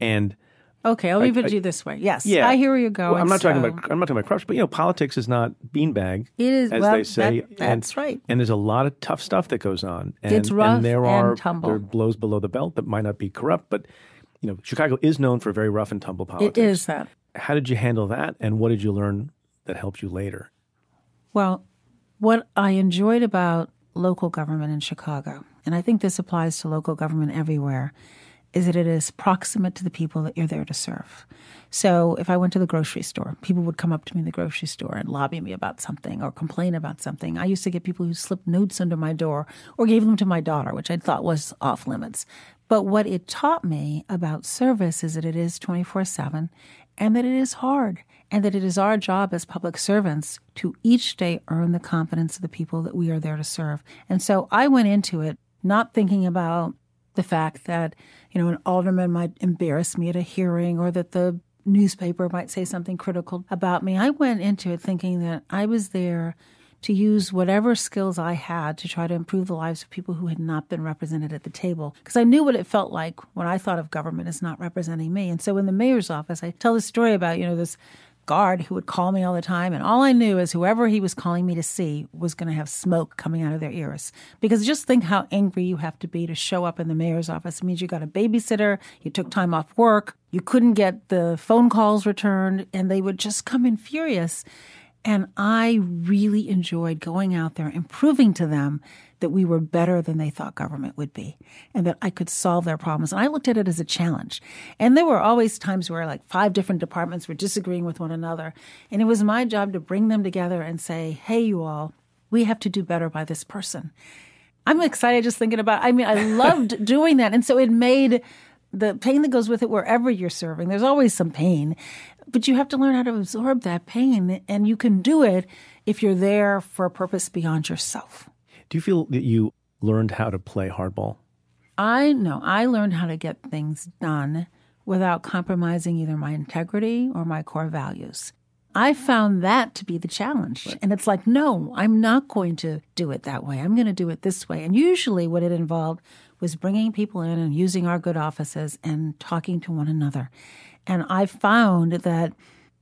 And okay i'll leave it to you this way yes yeah, i hear where you're going Well, I'm not talking about I'm not talking about corruption, but you know, politics is not beanbag. It is- as well, they say. that- that's and, right. And there's a lot of tough stuff that goes on. And, It's rough and there and are tumble. there are blows below the belt that might not be corrupt, but you know, Chicago is known for very rough and tumble politics. it is that How did you handle that, and what did you learn that helped you later? Well, what I enjoyed about local government in Chicago, and I think this applies to local government everywhere, is that it is proximate to the people that you're there to serve. So if I went to the grocery store, people would come up to me in the grocery store and lobby me about something or complain about something. I used to get people who slipped notes under my door or gave them to my daughter, which I thought was off limits. But what it taught me about service is that it is 24 7 and that it is hard and that it is our job as public servants to each day earn the confidence of the people that we are there to serve. And so I went into it not thinking about the fact that, you know, an alderman might embarrass me at a hearing or that the newspaper might say something critical about me. I went into it thinking that I was there to use whatever skills I had to try to improve the lives of people who had not been represented at the table. Because I knew what it felt like when I thought of government as not representing me. And so in the mayor's office, I tell this story about, you know, this guard who would call me all the time. And all I knew is whoever he was calling me to see was going to have smoke coming out of their ears. Because just think how angry you have to be to show up in the mayor's office. It means you got a babysitter, you took time off work, you couldn't get the phone calls returned, and they would just come in furious. And I really enjoyed going out there and proving to them that we were better than they thought government would be and that I could solve their problems. And I looked at it as a challenge. And there were always times where like five different departments were disagreeing with one another. And it was my job to bring them together and say, hey, you all, we have to do better by this person. I'm excited just thinking about I mean, I loved doing that. And so it made the pain that goes with it wherever you're serving. There's always some pain, but you have to learn how to absorb that pain. And you can do it if you're there for a purpose beyond yourself. Do you feel that you learned how to play hardball? I know I learned how to get things done without compromising either my integrity or my core values. I found that to be the challenge. And it's like, no, I'm not going to do it that way. I'm going to do it this way. And usually, what it involved was bringing people in and using our good offices and talking to one another. And I found that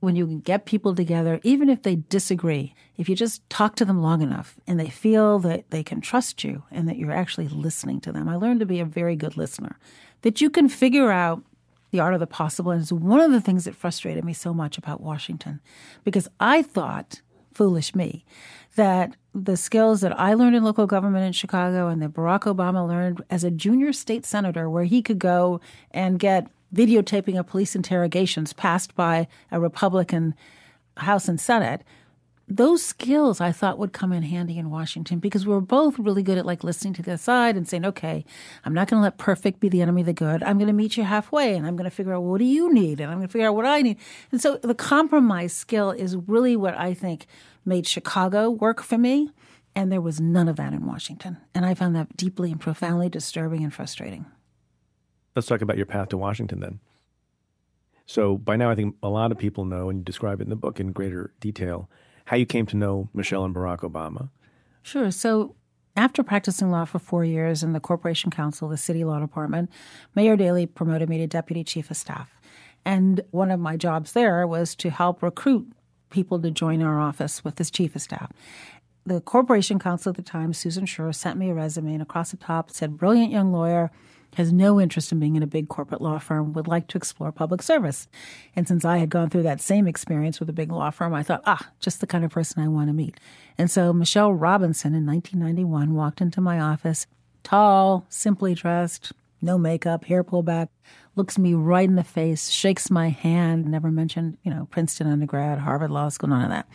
when you can get people together, even if they disagree, if you just talk to them long enough and they feel that they can trust you and that you're actually listening to them, I learned to be a very good listener, that you can figure out the art of the possible. And it's one of the things that frustrated me so much about Washington because I thought, foolish me, that the skills that I learned in local government in Chicago and that Barack Obama learned as a junior state senator, where he could go and get videotaping of police interrogations passed by a Republican House and Senate. Those skills I thought would come in handy in Washington because we were both really good at like listening to the side and saying, okay, I'm not going to let perfect be the enemy of the good. I'm going to meet you halfway and I'm going to figure out what do you need and I'm going to figure out what I need. And so the compromise skill is really what I think made Chicago work for me. And there was none of that in Washington. And I found that deeply and profoundly disturbing and frustrating. Let's talk about your path to Washington then. So by now, I think a lot of people know, and you describe it in the book in greater detail, how you came to know Michelle and Barack Obama. Sure. So after practicing law for four years in the Corporation Counsel, the city law department, Mayor Daley promoted me to deputy chief of staff. And one of my jobs there was to help recruit people to join our office with this chief of staff. The Corporation Counsel at the time, Susan Sher, sent me a resume, and across the top said, Brilliant young lawyer, has no interest in being in a big corporate law firm, would like to explore public service. And since I had gone through that same experience with a big law firm, I thought, ah, just the kind of person I want to meet. And so Michelle Robinson in 1991 walked into my office, tall, simply dressed, no makeup, hair pulled back, looks me right in the face, shakes my hand, never mentioned, you know, Princeton undergrad, Harvard Law School, none of that.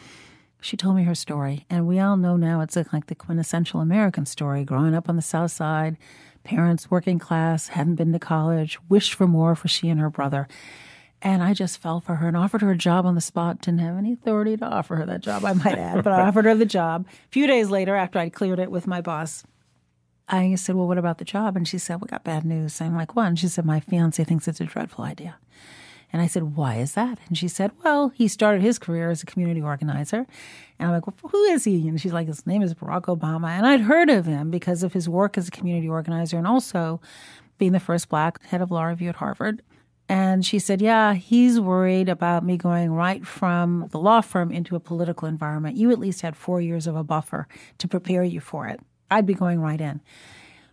She told me her story, and we all know now it's like the quintessential American story growing up on the South Side, parents working class, hadn't been to college, wished for more for she and her brother. And I just fell for her and offered her a job on the spot. Didn't have any authority to offer her that job, I might add, but I offered her the job. A few days later, after I'd cleared it with my boss, I said, Well, what about the job? And she said, We got bad news. I'm like, What? And she said, My fiance thinks it's a dreadful idea. And I said, Why is that? And she said, Well, he started his career as a community organizer. And I'm like, well, Who is he? And she's like, His name is Barack Obama. And I'd heard of him because of his work as a community organizer and also being the first black head of law review at Harvard. And she said, Yeah, he's worried about me going right from the law firm into a political environment. You at least had four years of a buffer to prepare you for it. I'd be going right in.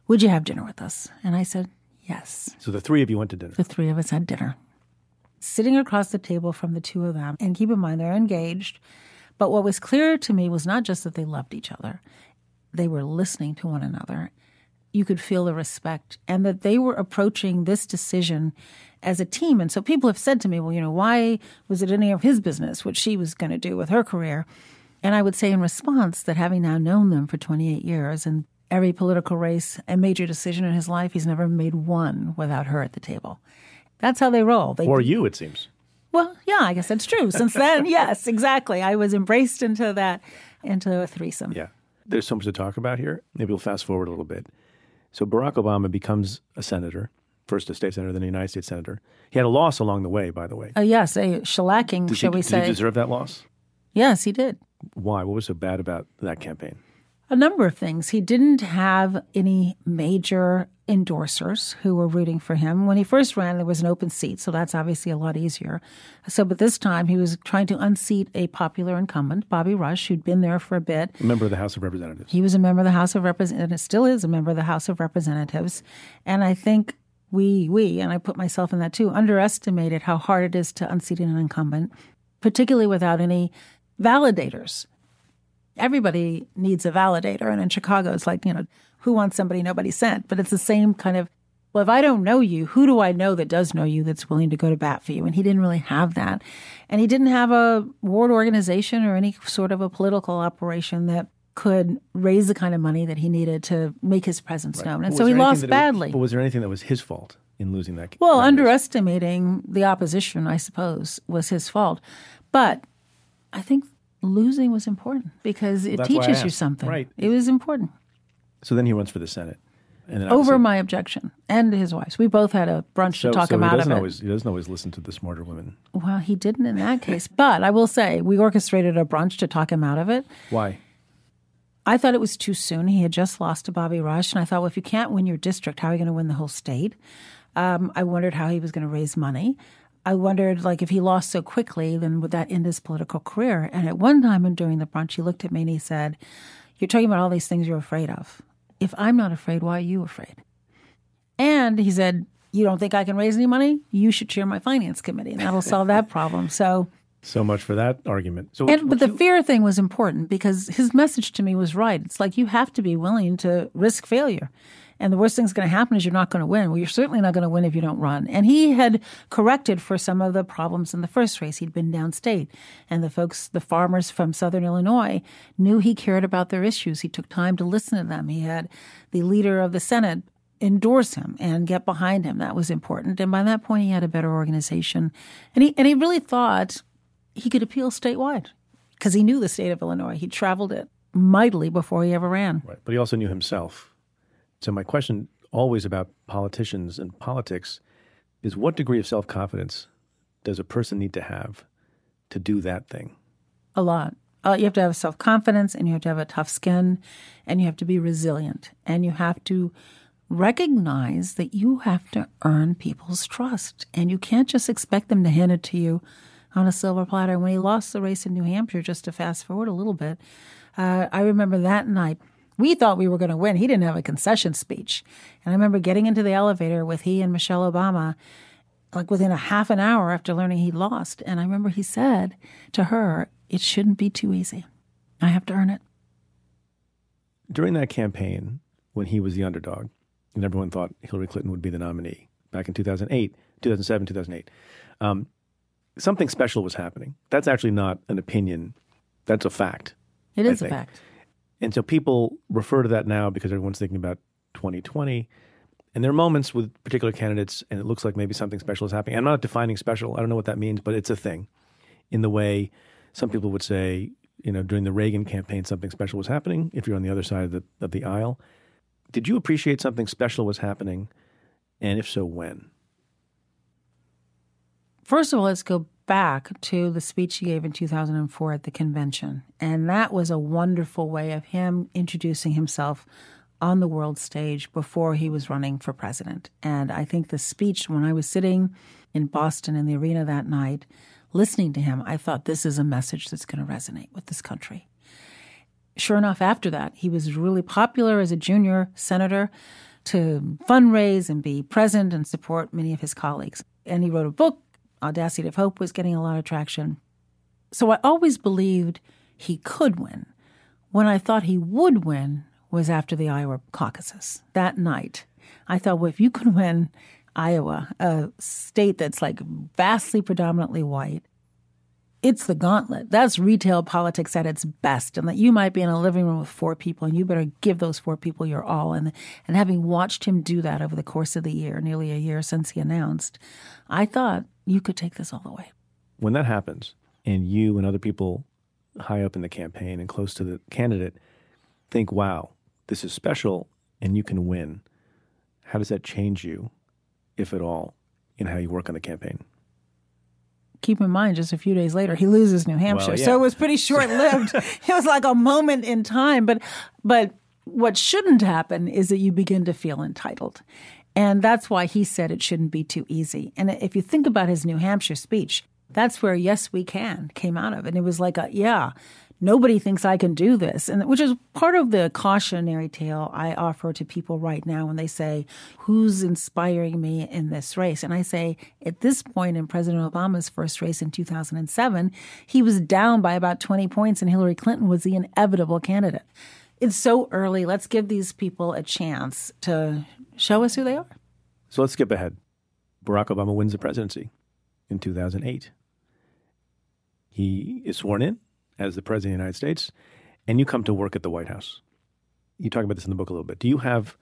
Would you have dinner with us? And I said, Yes. So the three of you went to dinner. The three of us had dinner sitting across the table from the two of them. And keep in mind, they're engaged. But what was clear to me was not just that they loved each other, they were listening to one another. You could feel the respect and that they were approaching this decision as a team. And so people have said to me, well, you know, why was it any of his business what she was going to do with her career? And I would say in response that having now known them for 28 years and every political race and major decision in his life, he's never made one without her at the table. That's how they roll. They or you, it seems. Well, yeah, I guess that's true. Since then, yes, exactly. I was embraced into that, into a threesome. Yeah. There's so much to talk about here. Maybe we'll fast forward a little bit. So Barack Obama becomes a senator, first a state senator, then a United States senator. He had a loss along the way, by the way. Uh, yes, a shellacking, did shall he, we did say. he deserve that loss? Yes, he did. Why? What was so bad about that campaign? A number of things. He didn't have any major endorsers who were rooting for him. When he first ran, there was an open seat, so that's obviously a lot easier. So, but this time he was trying to unseat a popular incumbent, Bobby Rush, who'd been there for a bit. A member of the House of Representatives. He was a member of the House of Representatives, still is a member of the House of Representatives. And I think we, we, and I put myself in that too, underestimated how hard it is to unseat an incumbent, particularly without any validators everybody needs a validator. And in Chicago, it's like, you know, who wants somebody nobody sent? But it's the same kind of, well, if I don't know you, who do I know that does know you that's willing to go to bat for you? And he didn't really have that. And he didn't have a ward organization or any sort of a political operation that could raise the kind of money that he needed to make his presence right. known. And so he lost badly. Was, but was there anything that was his fault in losing that? Well, underestimating the opposition, I suppose, was his fault. But I think losing was important because it That's teaches you something. Right. It was important. So then he runs for the Senate. And Over my objection and his wife's. We both had a brunch so, to talk so him out of it. Always, he doesn't always listen to the smarter women. Well, he didn't in that case. But I will say, we orchestrated a brunch to talk him out of it. Why? I thought it was too soon. He had just lost to Bobby Rush. And I thought, well, if you can't win your district, how are you going to win the whole state? Um, I wondered how he was going to raise money. I wondered, like, if he lost so quickly, then would that end his political career? And at one time during the brunch, he looked at me and he said, You're talking about all these things you're afraid of. If I'm not afraid, why are you afraid? And he said, You don't think I can raise any money? You should chair my finance committee, and that'll solve that problem. So, so much for that argument. So, and, but the fear thing was important because his message to me was right. It's like you have to be willing to risk failure. And the worst thing that's going to happen is you're not going to win. Well, you're certainly not going to win if you don't run. And he had corrected for some of the problems in the first race. He'd been downstate. And the folks, the farmers from Southern Illinois, knew he cared about their issues. He took time to listen to them. He had the leader of the Senate endorse him and get behind him. That was important. And by that point, he had a better organization. And he, and he really thought he could appeal statewide because he knew the state of Illinois. He traveled it mightily before he ever ran. Right. But he also knew himself so my question always about politicians and politics is what degree of self confidence does a person need to have to do that thing? A lot. Uh, you have to have self confidence and you have to have a tough skin and you have to be resilient and you have to recognize that you have to earn people's trust and you can't just expect them to hand it to you on a silver platter. When he lost the race in New Hampshire, just to fast forward a little bit, uh, I remember that night. We thought we were going to win. He didn't have a concession speech. And I remember getting into the elevator with he and Michelle Obama, like within a half an hour after learning he lost. And I remember he said to her, It shouldn't be too easy. I have to earn it. During that campaign, when he was the underdog, and everyone thought Hillary Clinton would be the nominee back in 2008, 2007, 2008, um, something special was happening. That's actually not an opinion, that's a fact. It is a fact. And so people refer to that now because everyone's thinking about 2020. And there are moments with particular candidates, and it looks like maybe something special is happening. I'm not defining special. I don't know what that means, but it's a thing. In the way some people would say, you know, during the Reagan campaign, something special was happening. If you're on the other side of the of the aisle, did you appreciate something special was happening, and if so, when? First of all, let's go back to the speech he gave in 2004 at the convention. And that was a wonderful way of him introducing himself on the world stage before he was running for president. And I think the speech, when I was sitting in Boston in the arena that night, listening to him, I thought this is a message that's going to resonate with this country. Sure enough, after that, he was really popular as a junior senator to fundraise and be present and support many of his colleagues. And he wrote a book Audacity of Hope was getting a lot of traction. So I always believed he could win. When I thought he would win was after the Iowa caucuses. That night, I thought, well, if you could win Iowa, a state that's like vastly predominantly white, it's the gauntlet. That's retail politics at its best. And that you might be in a living room with four people and you better give those four people your all. And, and having watched him do that over the course of the year, nearly a year since he announced, I thought you could take this all the way. When that happens and you and other people high up in the campaign and close to the candidate think, wow, this is special and you can win, how does that change you, if at all, in how you work on the campaign? Keep in mind, just a few days later, he loses New Hampshire. Well, yeah. So it was pretty short lived. it was like a moment in time. But, but what shouldn't happen is that you begin to feel entitled. And that's why he said it shouldn't be too easy. And if you think about his New Hampshire speech, that's where Yes We Can came out of. And it was like a, yeah, nobody thinks I can do this. And which is part of the cautionary tale I offer to people right now when they say, who's inspiring me in this race? And I say, at this point in President Obama's first race in 2007, he was down by about 20 points and Hillary Clinton was the inevitable candidate. It's so early. Let's give these people a chance to show us who they are. So let's skip ahead. Barack Obama wins the presidency in 2008. He is sworn in as the President of the United States, and you come to work at the White House. You talk about this in the book a little bit. Do you have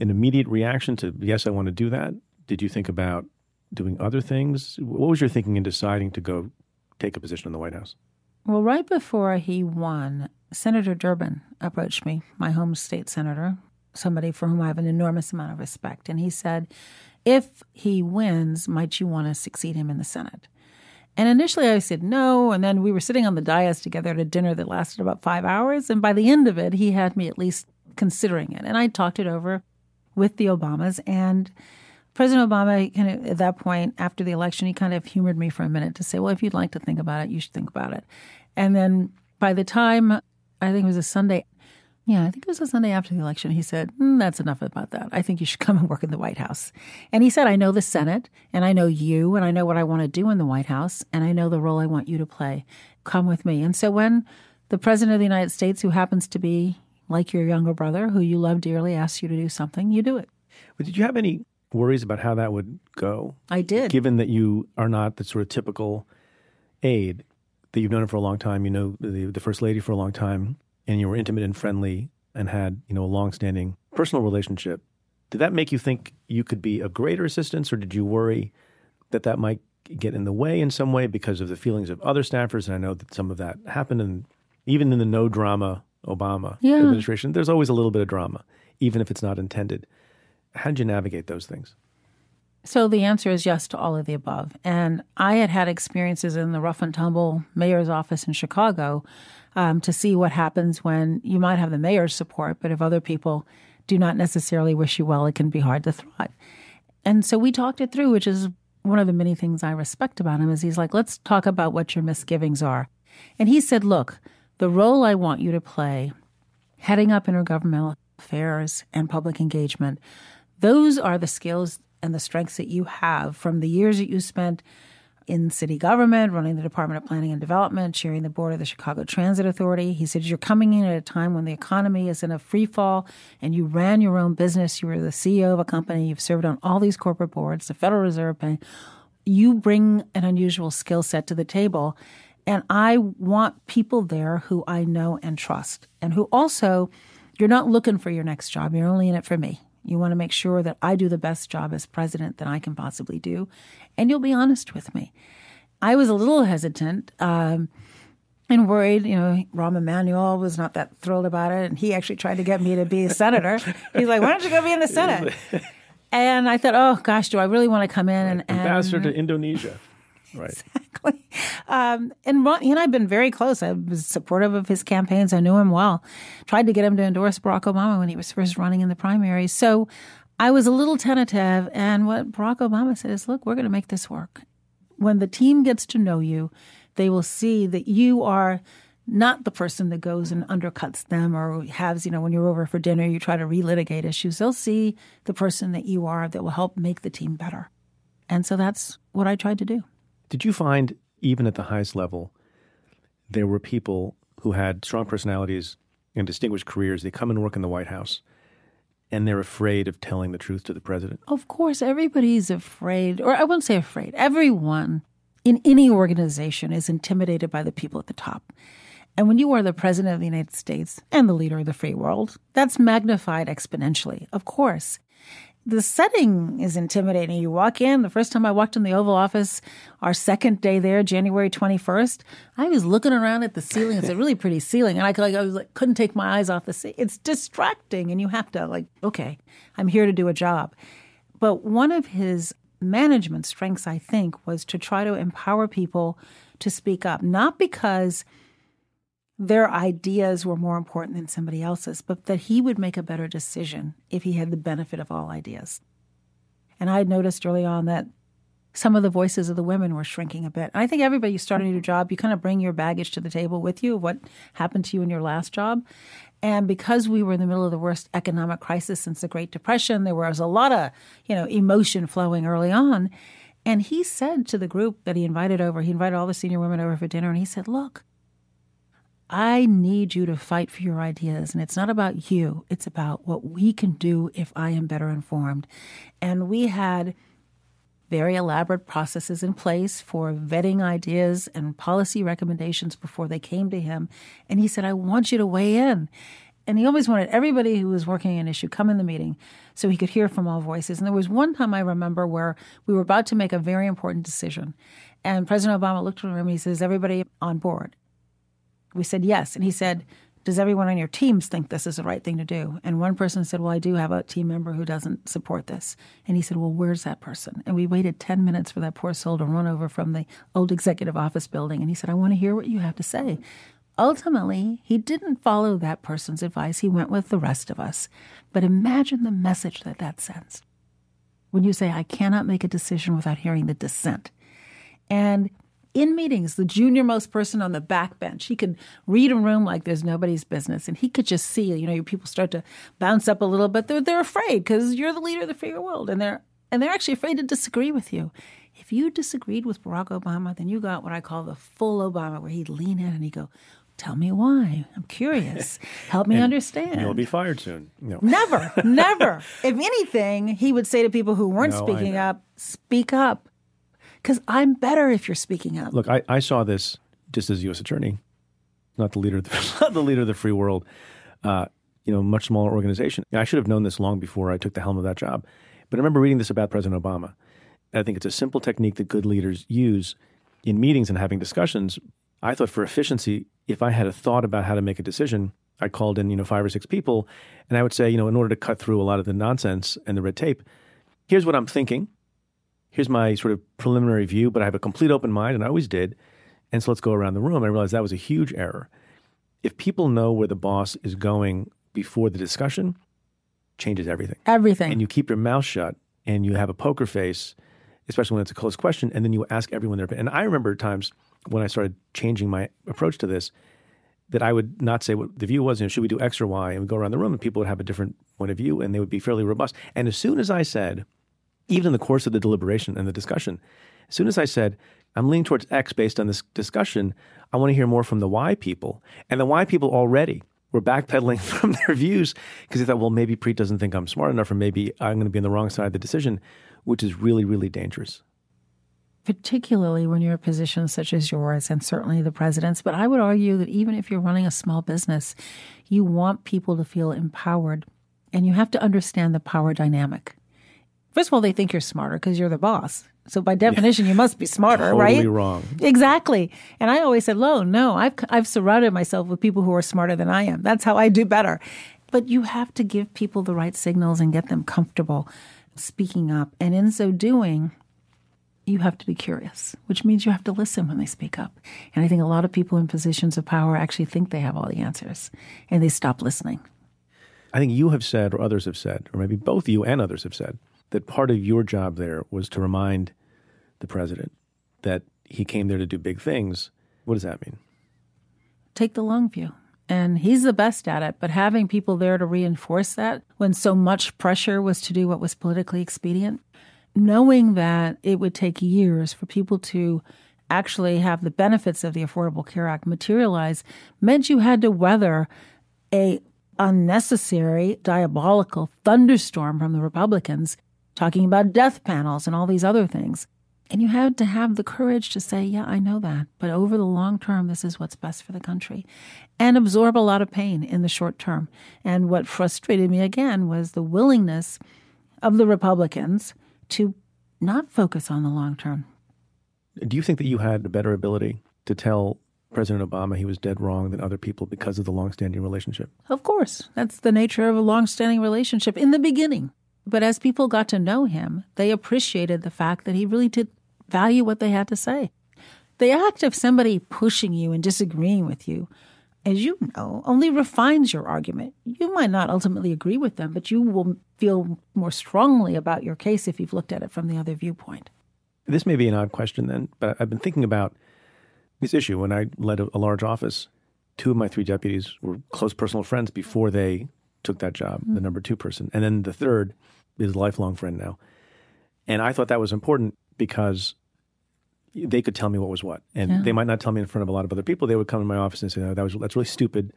an immediate reaction to, yes, I want to do that? Did you think about doing other things? What was your thinking in deciding to go take a position in the White House? Well, right before he won, Senator Durbin approached me, my home state senator, somebody for whom I have an enormous amount of respect. And he said, if he wins, might you want to succeed him in the Senate? And initially I said no. And then we were sitting on the dais together at a dinner that lasted about five hours. And by the end of it, he had me at least considering it. And I talked it over with the Obamas. And President Obama, kind of at that point after the election, he kind of humored me for a minute to say, well, if you'd like to think about it, you should think about it. And then by the time I think it was a Sunday yeah, I think it was a Sunday after the election. He said, mm, That's enough about that. I think you should come and work in the White House. And he said, I know the Senate, and I know you, and I know what I want to do in the White House, and I know the role I want you to play. Come with me. And so when the President of the United States, who happens to be like your younger brother, who you love dearly, asks you to do something, you do it. But did you have any worries about how that would go? I did. Given that you are not the sort of typical aide, that you've known her for a long time, you know the, the First Lady for a long time and you were intimate and friendly and had, you know, a long-standing personal relationship, did that make you think you could be of greater assistance or did you worry that that might get in the way in some way because of the feelings of other staffers? And I know that some of that happened and even in the no drama Obama yeah. administration, there's always a little bit of drama, even if it's not intended. How did you navigate those things? So the answer is yes to all of the above. And I had had experiences in the rough and tumble mayor's office in Chicago um, to see what happens when you might have the mayor's support, but if other people do not necessarily wish you well, it can be hard to thrive. And so we talked it through, which is one of the many things I respect about him is he's like, let's talk about what your misgivings are. And he said, look, the role I want you to play, heading up intergovernmental affairs and public engagement, those are the skills and the strengths that you have from the years that you spent in city government, running the Department of Planning and Development, chairing the board of the Chicago Transit Authority. He said, You're coming in at a time when the economy is in a free fall and you ran your own business. You were the CEO of a company. You've served on all these corporate boards, the Federal Reserve Bank. You bring an unusual skill set to the table. And I want people there who I know and trust and who also, you're not looking for your next job. You're only in it for me. You want to make sure that I do the best job as president that I can possibly do. And you'll be honest with me. I was a little hesitant um, and worried. You know, Rahm Emanuel was not that thrilled about it. And he actually tried to get me to be a senator. He's like, why don't you go be in the Senate? And I thought, oh gosh, do I really want to come in and, and ambassador to Indonesia? Right. Exactly. Um, and Rahm, he and I've been very close. I was supportive of his campaigns. I knew him well. Tried to get him to endorse Barack Obama when he was first running in the primaries. So I was a little tentative. And what Barack Obama said is, look, we're going to make this work. When the team gets to know you, they will see that you are not the person that goes and undercuts them or has, you know, when you're over for dinner, you try to relitigate issues. They'll see the person that you are that will help make the team better. And so that's what I tried to do. Did you find, even at the highest level, there were people who had strong personalities and distinguished careers? They come and work in the White House and they're afraid of telling the truth to the president? Of course, everybody's afraid, or I wouldn't say afraid. Everyone in any organization is intimidated by the people at the top. And when you are the president of the United States and the leader of the free world, that's magnified exponentially, of course the setting is intimidating. You walk in, the first time I walked in the Oval Office, our second day there, January 21st, I was looking around at the ceiling. It's a really pretty ceiling. And I, like—I was like, couldn't take my eyes off the ceiling. It's distracting. And you have to, like, okay, I'm here to do a job. But one of his management strengths, I think, was to try to empower people to speak up, not because – their ideas were more important than somebody else's, but that he would make a better decision if he had the benefit of all ideas. And I had noticed early on that some of the voices of the women were shrinking a bit. I think everybody you start a new job, you kind of bring your baggage to the table with you, of what happened to you in your last job. And because we were in the middle of the worst economic crisis since the Great Depression, there was a lot of, you know, emotion flowing early on. And he said to the group that he invited over, he invited all the senior women over for dinner, and he said, Look, I need you to fight for your ideas. And it's not about you, it's about what we can do if I am better informed. And we had very elaborate processes in place for vetting ideas and policy recommendations before they came to him. And he said, I want you to weigh in. And he always wanted everybody who was working an issue come in the meeting so he could hear from all voices. And there was one time I remember where we were about to make a very important decision. And President Obama looked at him and he says, Everybody on board? We said yes. And he said, Does everyone on your teams think this is the right thing to do? And one person said, Well, I do have a team member who doesn't support this. And he said, Well, where's that person? And we waited 10 minutes for that poor soul to run over from the old executive office building. And he said, I want to hear what you have to say. Ultimately, he didn't follow that person's advice. He went with the rest of us. But imagine the message that that sends. When you say, I cannot make a decision without hearing the dissent. And in meetings, the junior most person on the back bench, he could read a room like there's nobody's business. And he could just see, you know, your people start to bounce up a little bit. They're, they're afraid because you're the leader of the free world. And they're, and they're actually afraid to disagree with you. If you disagreed with Barack Obama, then you got what I call the full Obama, where he'd lean in and he'd go, Tell me why. I'm curious. Help me understand. You'll be fired soon. No. Never, never. If anything, he would say to people who weren't no, speaking up, speak up because I'm better if you're speaking up. Look, I, I saw this just as U.S. attorney, not the leader of the, not the leader of the free world. Uh, you know, much smaller organization. I should have known this long before I took the helm of that job. But I remember reading this about President Obama. I think it's a simple technique that good leaders use in meetings and having discussions. I thought for efficiency, if I had a thought about how to make a decision, I called in, you know, five or six people, and I would say, you know, in order to cut through a lot of the nonsense and the red tape, here's what I'm thinking. Here's my sort of preliminary view, but I have a complete open mind, and I always did. And so let's go around the room. I realized that was a huge error. If people know where the boss is going before the discussion, changes everything. Everything. And you keep your mouth shut and you have a poker face, especially when it's a close question, and then you ask everyone their opinion. And I remember times when I started changing my approach to this that I would not say what the view was, you know, should we do X or Y? And we go around the room and people would have a different point of view and they would be fairly robust. And as soon as I said, even in the course of the deliberation and the discussion, as soon as I said, I'm leaning towards X based on this discussion, I want to hear more from the Y people. And the Y people already were backpedaling from their views because they thought, well, maybe Preet doesn't think I'm smart enough, or maybe I'm going to be on the wrong side of the decision, which is really, really dangerous particularly when you're in a position such as yours and certainly the president's. But I would argue that even if you're running a small business, you want people to feel empowered and you have to understand the power dynamic. First of all, they think you're smarter because you're the boss. So by definition, yeah. you must be smarter, totally right? Totally wrong. Exactly. And I always said, "No, no, I've I've surrounded myself with people who are smarter than I am. That's how I do better." But you have to give people the right signals and get them comfortable speaking up. And in so doing, you have to be curious, which means you have to listen when they speak up. And I think a lot of people in positions of power actually think they have all the answers and they stop listening. I think you have said, or others have said, or maybe both you and others have said, that part of your job there was to remind the president that he came there to do big things. What does that mean? Take the long view. And he's the best at it, but having people there to reinforce that when so much pressure was to do what was politically expedient, knowing that it would take years for people to actually have the benefits of the Affordable Care Act materialize meant you had to weather a unnecessary diabolical thunderstorm from the Republicans talking about death panels and all these other things. And you had to have the courage to say, yeah, I know that, but over the long term, this is what's best for the country. And absorb a lot of pain in the short term. And what frustrated me again was the willingness of the Republicans to not focus on the long term. Do you think that you had a better ability to tell President Obama he was dead wrong than other people because of the longstanding relationship? Of course. That's the nature of a longstanding relationship in the beginning. But as people got to know him, they appreciated the fact that he really did value what they had to say. The act of somebody pushing you and disagreeing with you as you know, only refines your argument. You might not ultimately agree with them, but you will feel more strongly about your case if you've looked at it from the other viewpoint. This may be an odd question then, but I've been thinking about this issue. When I led a, large office, two of my three deputies were close personal friends before they took that job, mm-hmm. the number two person. And then the third is a lifelong friend now. And I thought that was important because they could tell me what was what, and yeah. they might not tell me in front of a lot of other people. They would come in my office and say, oh, "That was that's really stupid.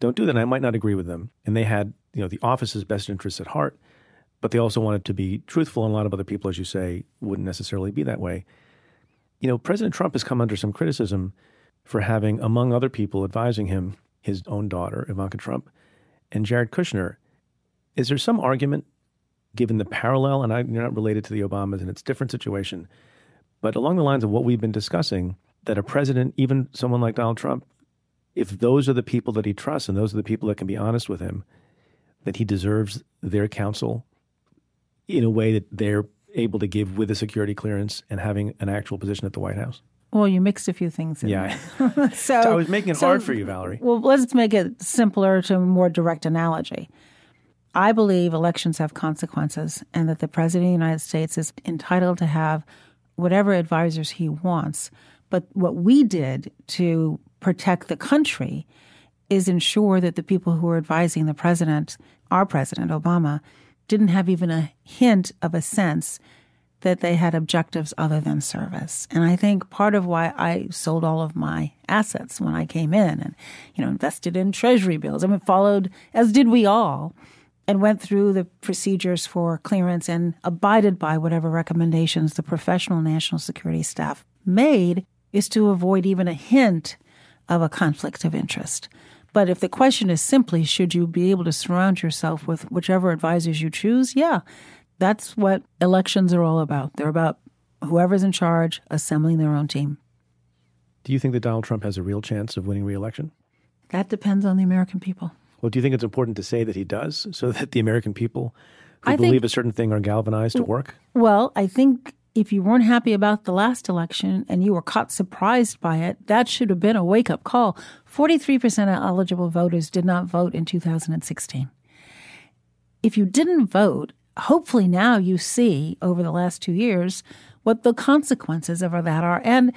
Don't do that." And I might not agree with them, and they had you know the office's best interests at heart, but they also wanted to be truthful. And a lot of other people, as you say, wouldn't necessarily be that way. You know, President Trump has come under some criticism for having, among other people advising him, his own daughter Ivanka Trump and Jared Kushner. Is there some argument, given the parallel, and I, you're not related to the Obamas, and it's a different situation? But along the lines of what we've been discussing, that a president, even someone like Donald Trump, if those are the people that he trusts and those are the people that can be honest with him, that he deserves their counsel in a way that they're able to give with a security clearance and having an actual position at the White House? Well, you mixed a few things in yeah. so, so, I was making it so, hard for you, Valerie. Well, let's make it simpler to a more direct analogy. I believe elections have consequences and that the President of the United States is entitled to have whatever advisors he wants. But what we did to protect the country is ensure that the people who were advising the president, our president, Obama, didn't have even a hint of a sense that they had objectives other than service. And I think part of why I sold all of my assets when I came in and, you know, invested in treasury bills. I mean, followed, as did we all, and went through the procedures for clearance and abided by whatever recommendations the professional national security staff made is to avoid even a hint of a conflict of interest. But if the question is simply, should you be able to surround yourself with whichever advisors you choose? Yeah, that's what elections are all about. They're about whoever's in charge assembling their own team. Do you think that Donald Trump has a real chance of winning re election? That depends on the American people. Well, do you think it's important to say that he does so that the American people who I believe think- a certain thing are galvanized to work? Well, I think if you weren't happy about the last election and you were caught surprised by it, that should have been a wake up call. 43% of eligible voters did not vote in 2016. If you didn't vote, hopefully now you see over the last two years what the consequences of that are. And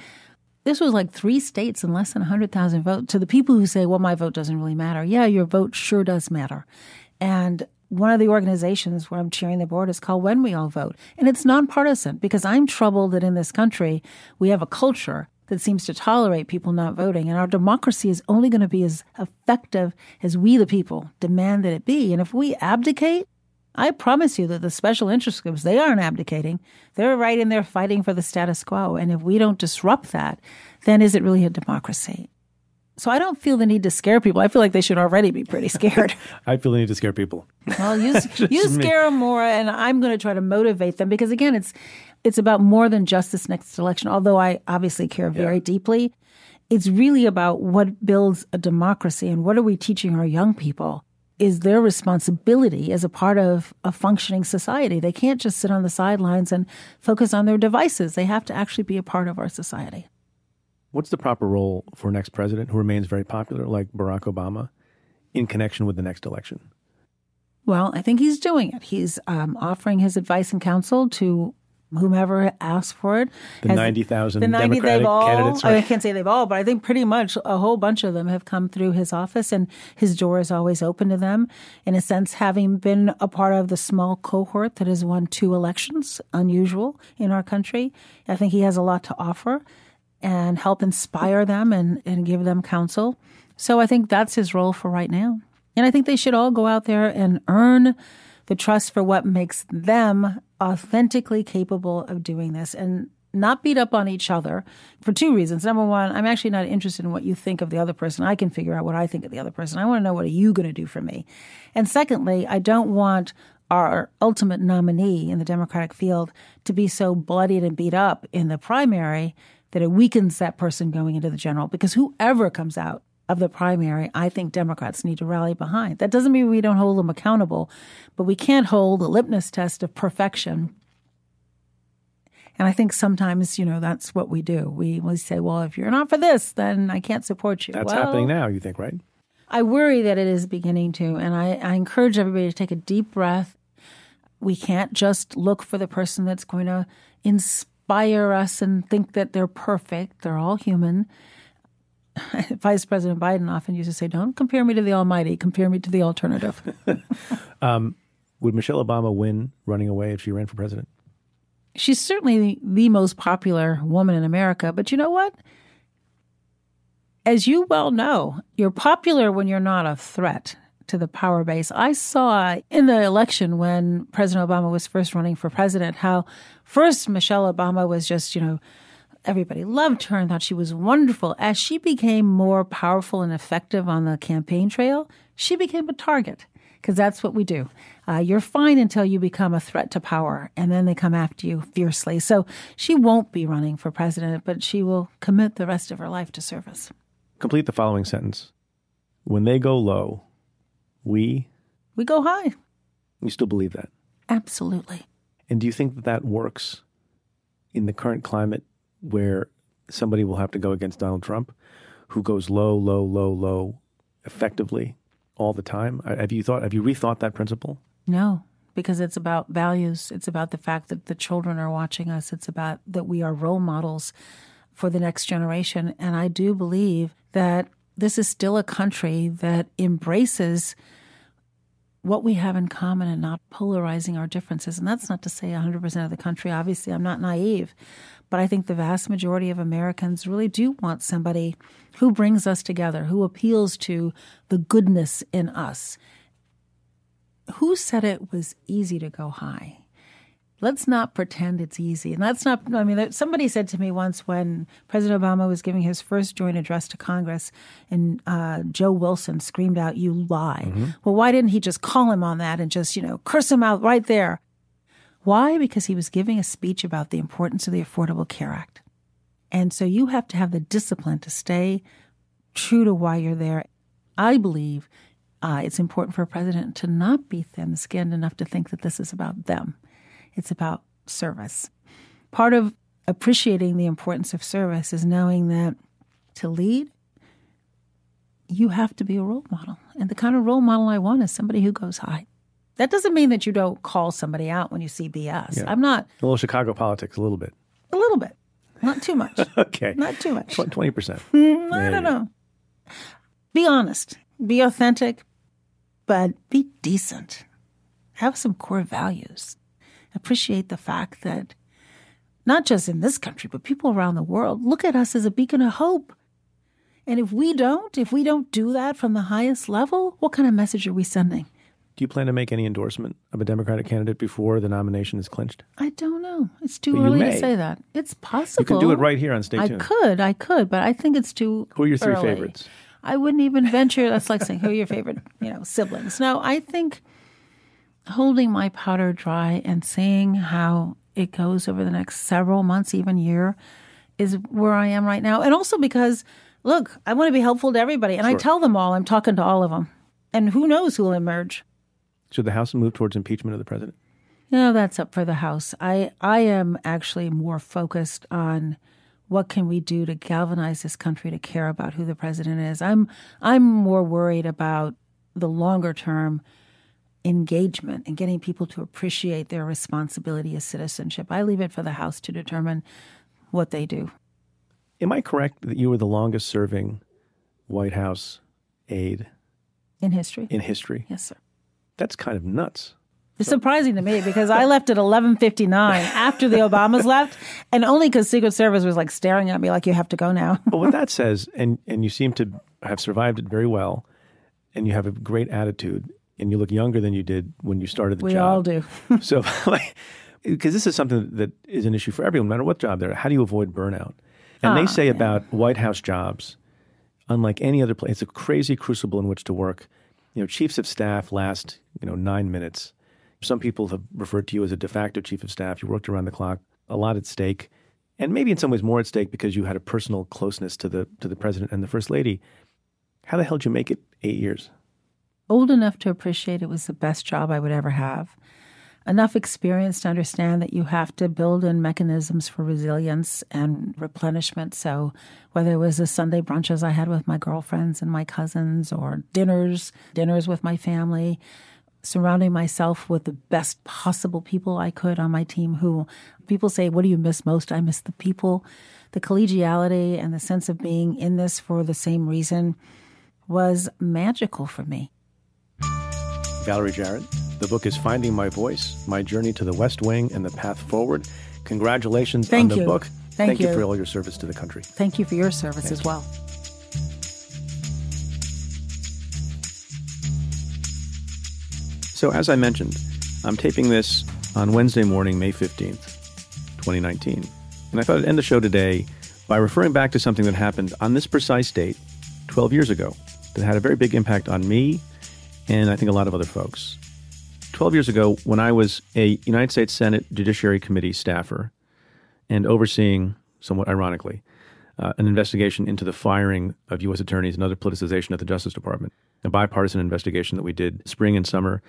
this was like three states and less than 100,000 votes. To the people who say, well, my vote doesn't really matter. Yeah, your vote sure does matter. And one of the organizations where I'm chairing the board is called When We All Vote. And it's nonpartisan because I'm troubled that in this country we have a culture that seems to tolerate people not voting. And our democracy is only going to be as effective as we, the people, demand that it be. And if we abdicate, I promise you that the special interest groups, they aren't abdicating. They're right in there fighting for the status quo. And if we don't disrupt that, then is it really a democracy? So I don't feel the need to scare people. I feel like they should already be pretty scared. I feel the need to scare people. Well, you you scare them more, and I'm going to try to motivate them because again, it's it's about more than just this next election. Although I obviously care very deeply, it's really about what builds a democracy and what are we teaching our young people is their responsibility as a part of a functioning society. They can't just sit on the sidelines and focus on their devices. They have to actually be a part of our society. What's the proper role for a next president who remains very popular, like Barack Obama, in connection with the next election? Well, I think he's doing it. He's um, offering his advice and counsel to whomever asked for it. The Has- 90,000 the 90 Democratic they've all, candidates, I, mean. I can't say they've all, but I think pretty much a whole bunch of them have come through his office, and his door is always open to them. In a sense, having been a part of the small cohort that has won two elections, unusual in our country, I think he has a lot to offer and help inspire them and, and give them counsel. So I think that's his role for right now. And I think they should all go out there and earn the trust for what makes them authentically capable of doing this and not beat up on each other for two reasons. Number one, I'm actually not interested in what you think of the other person. I can figure out what I think of the other person. I want to know what are you going to do for me. And secondly, I don't want our ultimate nominee in the Democratic field to be so bloodied and beat up in the primary that it weakens that person going into the general because whoever comes out of the primary, I think Democrats need to rally behind. That doesn't mean we don't hold them accountable, but we can't hold the litmus test of perfection. And I think sometimes, you know, that's what we do. We, we say, well, if you're not for this, then I can't support you. That's Well, happening now, you think, right? I worry that it is beginning to, and I, I encourage everybody to take a deep breath. We can't just look for the person that's going to inspire us and think that they're perfect. They're all human. Vice President Biden often used to say, Don't compare me to the Almighty, compare me to the alternative. Um, would Michelle Obama win running away if she ran for president? She's certainly the, the most popular woman in America, but you know what? As you well know, you're popular when you're not a threat to the power base. I saw in the election when President Obama was first running for president how first Michelle Obama was just, you know, everybody loved her and thought she was wonderful. As she became more powerful and effective on the campaign trail, she became a target because that's what we do. Uh, you're fine until you become a threat to power, and then they come after you fiercely. So she won't be running for president, but she will commit the rest of her life to service. Complete the following sentence. When they go low, we, We go high. you still believe that? Absolutely. And do you think that that works in the current climate where somebody will have to go against Donald Trump, who goes low, low, low, low, effectively all the time? Have you thought? Have you rethought that principle? No, because it's about values. It's about the fact that the children are watching us. It's about that we are role models for the next generation. And I do believe that this is still a country that embraces what we have in common and not polarizing our differences. And that's not to say 100% of the country. Obviously, I'm not naive. But I think the vast majority of Americans really do want somebody who brings us together, who appeals to the goodness in us. Who said it was easy to go high? Let's not pretend it's easy. And that's not, I mean, somebody said to me once when President Obama was giving his first joint address to Congress and uh, Joe Wilson screamed out, You lie. Well, why didn't he just call him on that and just, you know, curse him out right there? Why? Because he was giving a speech about the importance of the Affordable Care Act. And so you have to have the discipline to stay true to why you're there. I believe uh, it's important for a president to not be thin skinned enough to think that this is about them. It's about service. Part of appreciating the importance of service is knowing that to lead, you have to be a role model. And the kind of role model I want is somebody who goes high. That doesn't mean that you don't call somebody out when you see BS. Yeah. I'm not A little Chicago politics, a little bit. a little bit, not too much, Okay. not too much. Twenty percent. Hmm, I don't know. Be honest, be authentic, but be decent. Have some core values. Appreciate the fact that not just in this country, but people around the world look at us as a beacon of hope. And if we don't, if we don't do that from the highest level, what kind of message are we sending? Do you plan to make any endorsement of a Democratic candidate before the nomination is clinched? I don't know. It's too But early to say that. It's possible. You can do it right here on Stay Tuned. I could, I could, but I think it's too. Who are your three early. favorites? I wouldn't even venture. That's like saying who are your favorite, you know, siblings. No, I think holding my powder dry and seeing how it goes over the next several months, even year, is where I am right now. And also because, look, I want to be helpful to everybody, and I tell them all I'm talking to all of them, and who knows who will emerge. Should the House move towards impeachment of the president? No, that's up for the House. I I am actually more focused on what can we do to galvanize this country to care about who the president is. I'm I'm more worried about the longer term engagement and getting people to appreciate their responsibility as citizenship. I leave it for the House to determine what they do. Am I correct that you were the longest serving White House aide In history. in history? Yes, sir. That's kind of nuts. It's surprising to me because I left at 11:59 after the Obamas left and only cuz Secret Service was like staring at me like you have to go now. But what that says, and and you seem to have survived it very well, and you have a great attitude, and you look younger than you did when you started the we job. We all do. So, like, because this is something that is an issue for everyone, no matter what job they're. at. How do you avoid burnout? And they ah, say about White House jobs, unlike any other place, it's a crazy crucible in which to work. You know, chiefs of staff last you know nine minutes. Some people have referred to you as a de facto chief of staff. You worked around the clock, a lot at stake, and maybe in some ways more at stake because you had a personal closeness to the to the president and the first lady. How the hell did you make it eight years? old enough to appreciate it was the best job I would ever have. Enough experience to understand that you have to build in mechanisms for resilience and replenishment. So, whether it was the Sunday brunches I had with my girlfriends and my cousins, or dinners, dinners with my family, surrounding myself with the best possible people I could on my team who people say, What do you miss most? I miss the people. The collegiality and the sense of being in this for the same reason was magical for me. Valerie Jarrett. The book is Finding My Voice My Journey to the West Wing and the Path Forward. Congratulations Thank on the you. book. Thank you you. for all your service to the country. Thank you for your service as well. So, as I mentioned, I'm taping this on Wednesday morning, May 15th, 2019. And I thought I'd end the show today by referring back to something that happened on this precise date 12 years ago that had a very big impact on me and I think a lot of other folks. 12 years ago, when I was a United States Senate Judiciary Committee staffer and overseeing, somewhat ironically, uh, an investigation into the firing of U.S. attorneys and other politicization at the Justice Department, a bipartisan investigation that we did spring and summer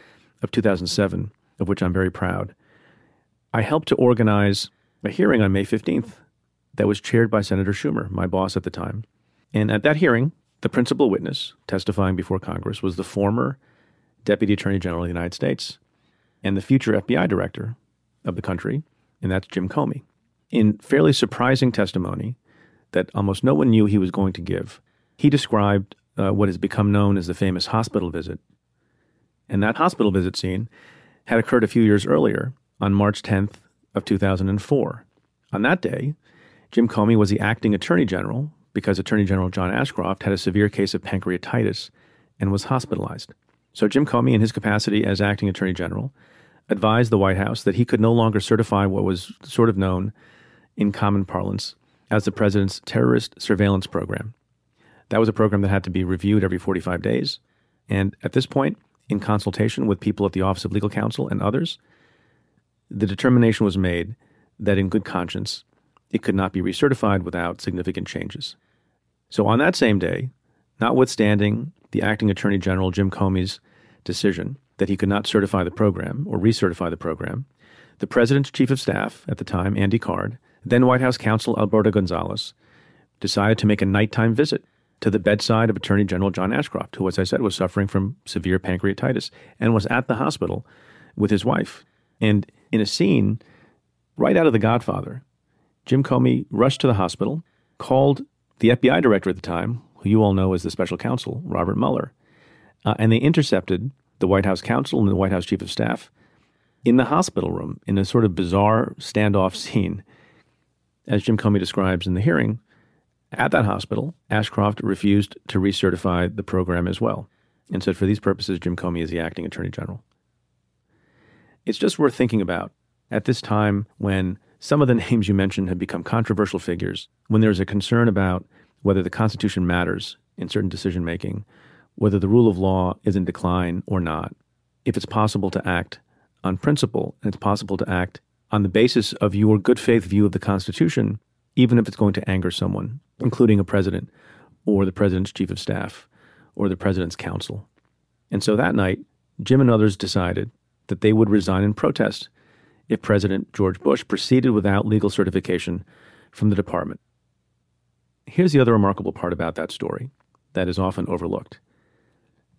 of 2007, of which I'm very proud. I helped to organize a hearing on May 15th that was chaired by Senator Schumer, my boss at the time. And at that hearing, the principal witness testifying before Congress was the former Deputy Attorney General of the United States and the future FBI director of the country, and that's Jim Comey. In fairly surprising testimony that almost no one knew he was going to give, he described uh, what has become known as the famous hospital visit. And that hospital visit scene had occurred a few years earlier on March 10th of 2004. On that day, Jim Comey was the acting attorney general because Attorney General John Ashcroft had a severe case of pancreatitis and was hospitalized. So Jim Comey, in his capacity as acting attorney general, advised the White House that he could no longer certify what was sort of known in common parlance as the president's terrorist surveillance program. That was a program that had to be reviewed every 45 days. And at this point, in consultation with people at the Office of Legal Counsel and others, the determination was made that in good conscience, it could not be recertified without significant changes. So on that same day, notwithstanding the acting Attorney General Jim Comey's decision that he could not certify the program or recertify the program, the president's chief of staff at the time, Andy Card, then White House counsel Alberto Gonzales, decided to make a nighttime visit to the bedside of Attorney General John Ashcroft, who, as I said, was suffering from severe pancreatitis and was at the hospital with his wife. And in a scene right out of The Godfather, Jim Comey rushed to the hospital, called the FBI director at the time, who you all know as the special counsel, Robert Mueller, uh, and they intercepted the White House counsel and the White House chief of staff in the hospital room in a sort of bizarre standoff scene. As Jim Comey describes in the hearing, at that hospital, Ashcroft refused to recertify the program as well and said, for these purposes, Jim Comey is the acting attorney general. It's just worth thinking about at this time when some of the names you mentioned have become controversial figures, when there's a concern about whether the Constitution matters in certain decision making, whether the rule of law is in decline or not, if it's possible to act on principle and it's possible to act on the basis of your good faith view of the Constitution, even if it's going to anger someone, including a president or the president's chief of staff or the president's counsel. And so that night, Jim and others decided that they would resign in protest if President George Bush proceeded without legal certification from the department. Here's the other remarkable part about that story that is often overlooked.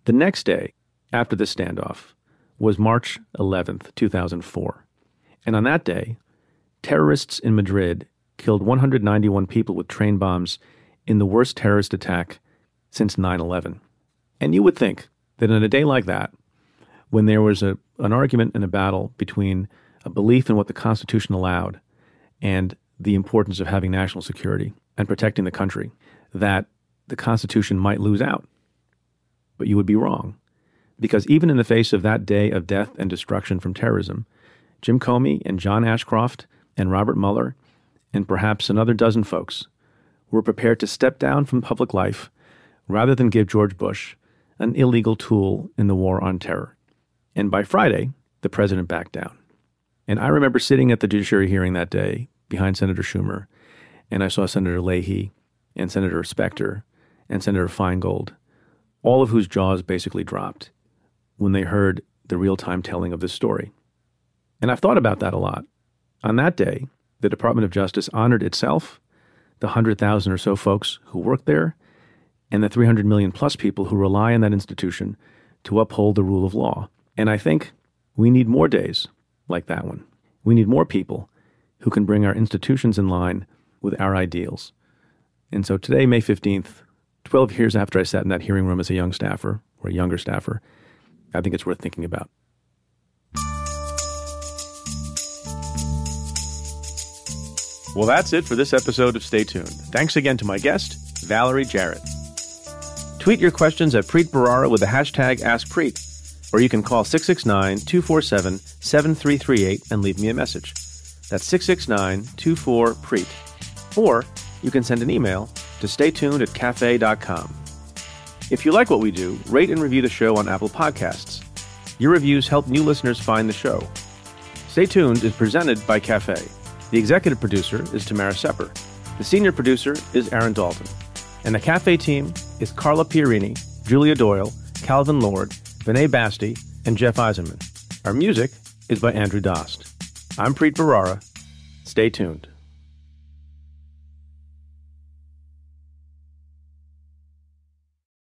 The next day, after this standoff, was March 11th, 2004. And on that day, terrorists in Madrid killed 191 people with train bombs in the worst terrorist attack since 9 11. And you would think that in a day like that, when there was a, an argument and a battle between a belief in what the Constitution allowed and the importance of having national security and protecting the country, that the Constitution might lose out. But you would be wrong. Because even in the face of that day of death and destruction from terrorism, Jim Comey and John Ashcroft and Robert Mueller and perhaps another dozen folks were prepared to step down from public life rather than give George Bush an illegal tool in the war on terror. And by Friday, the president backed down. And I remember sitting at the judiciary hearing that day behind Senator Schumer, and I saw Senator Leahy and Senator Specter and Senator Feingold, all of whose jaws basically dropped when they heard the real time telling of this story. And I've thought about that a lot. On that day, the Department of Justice honored itself, the 100,000 or so folks who work there, and the 300 million plus people who rely on that institution to uphold the rule of law. And I think we need more days like that one. We need more people who can bring our institutions in line with our ideals. And so today, May 15th, 12 years after I sat in that hearing room as a young staffer or a younger staffer, I think it's worth thinking about. Well, that's it for this episode of Stay Tuned. Thanks again to my guest, Valerie Jarrett. Tweet your questions at Preet Bharara with the hashtag AskPreet, or you can call 669 247 7338 and leave me a message. That's 669 24 Preet. Or you can send an email to staytuned at cafe.com. If you like what we do, rate and review the show on Apple Podcasts. Your reviews help new listeners find the show. Stay Tuned is presented by Cafe. The executive producer is Tamara Sepper. The senior producer is Aaron Dalton. And the Cafe team is Carla Pierini, Julia Doyle, Calvin Lord, Vinay Basti, and Jeff Eisenman. Our music is by Andrew Dost. I'm Preet Bharara. Stay tuned.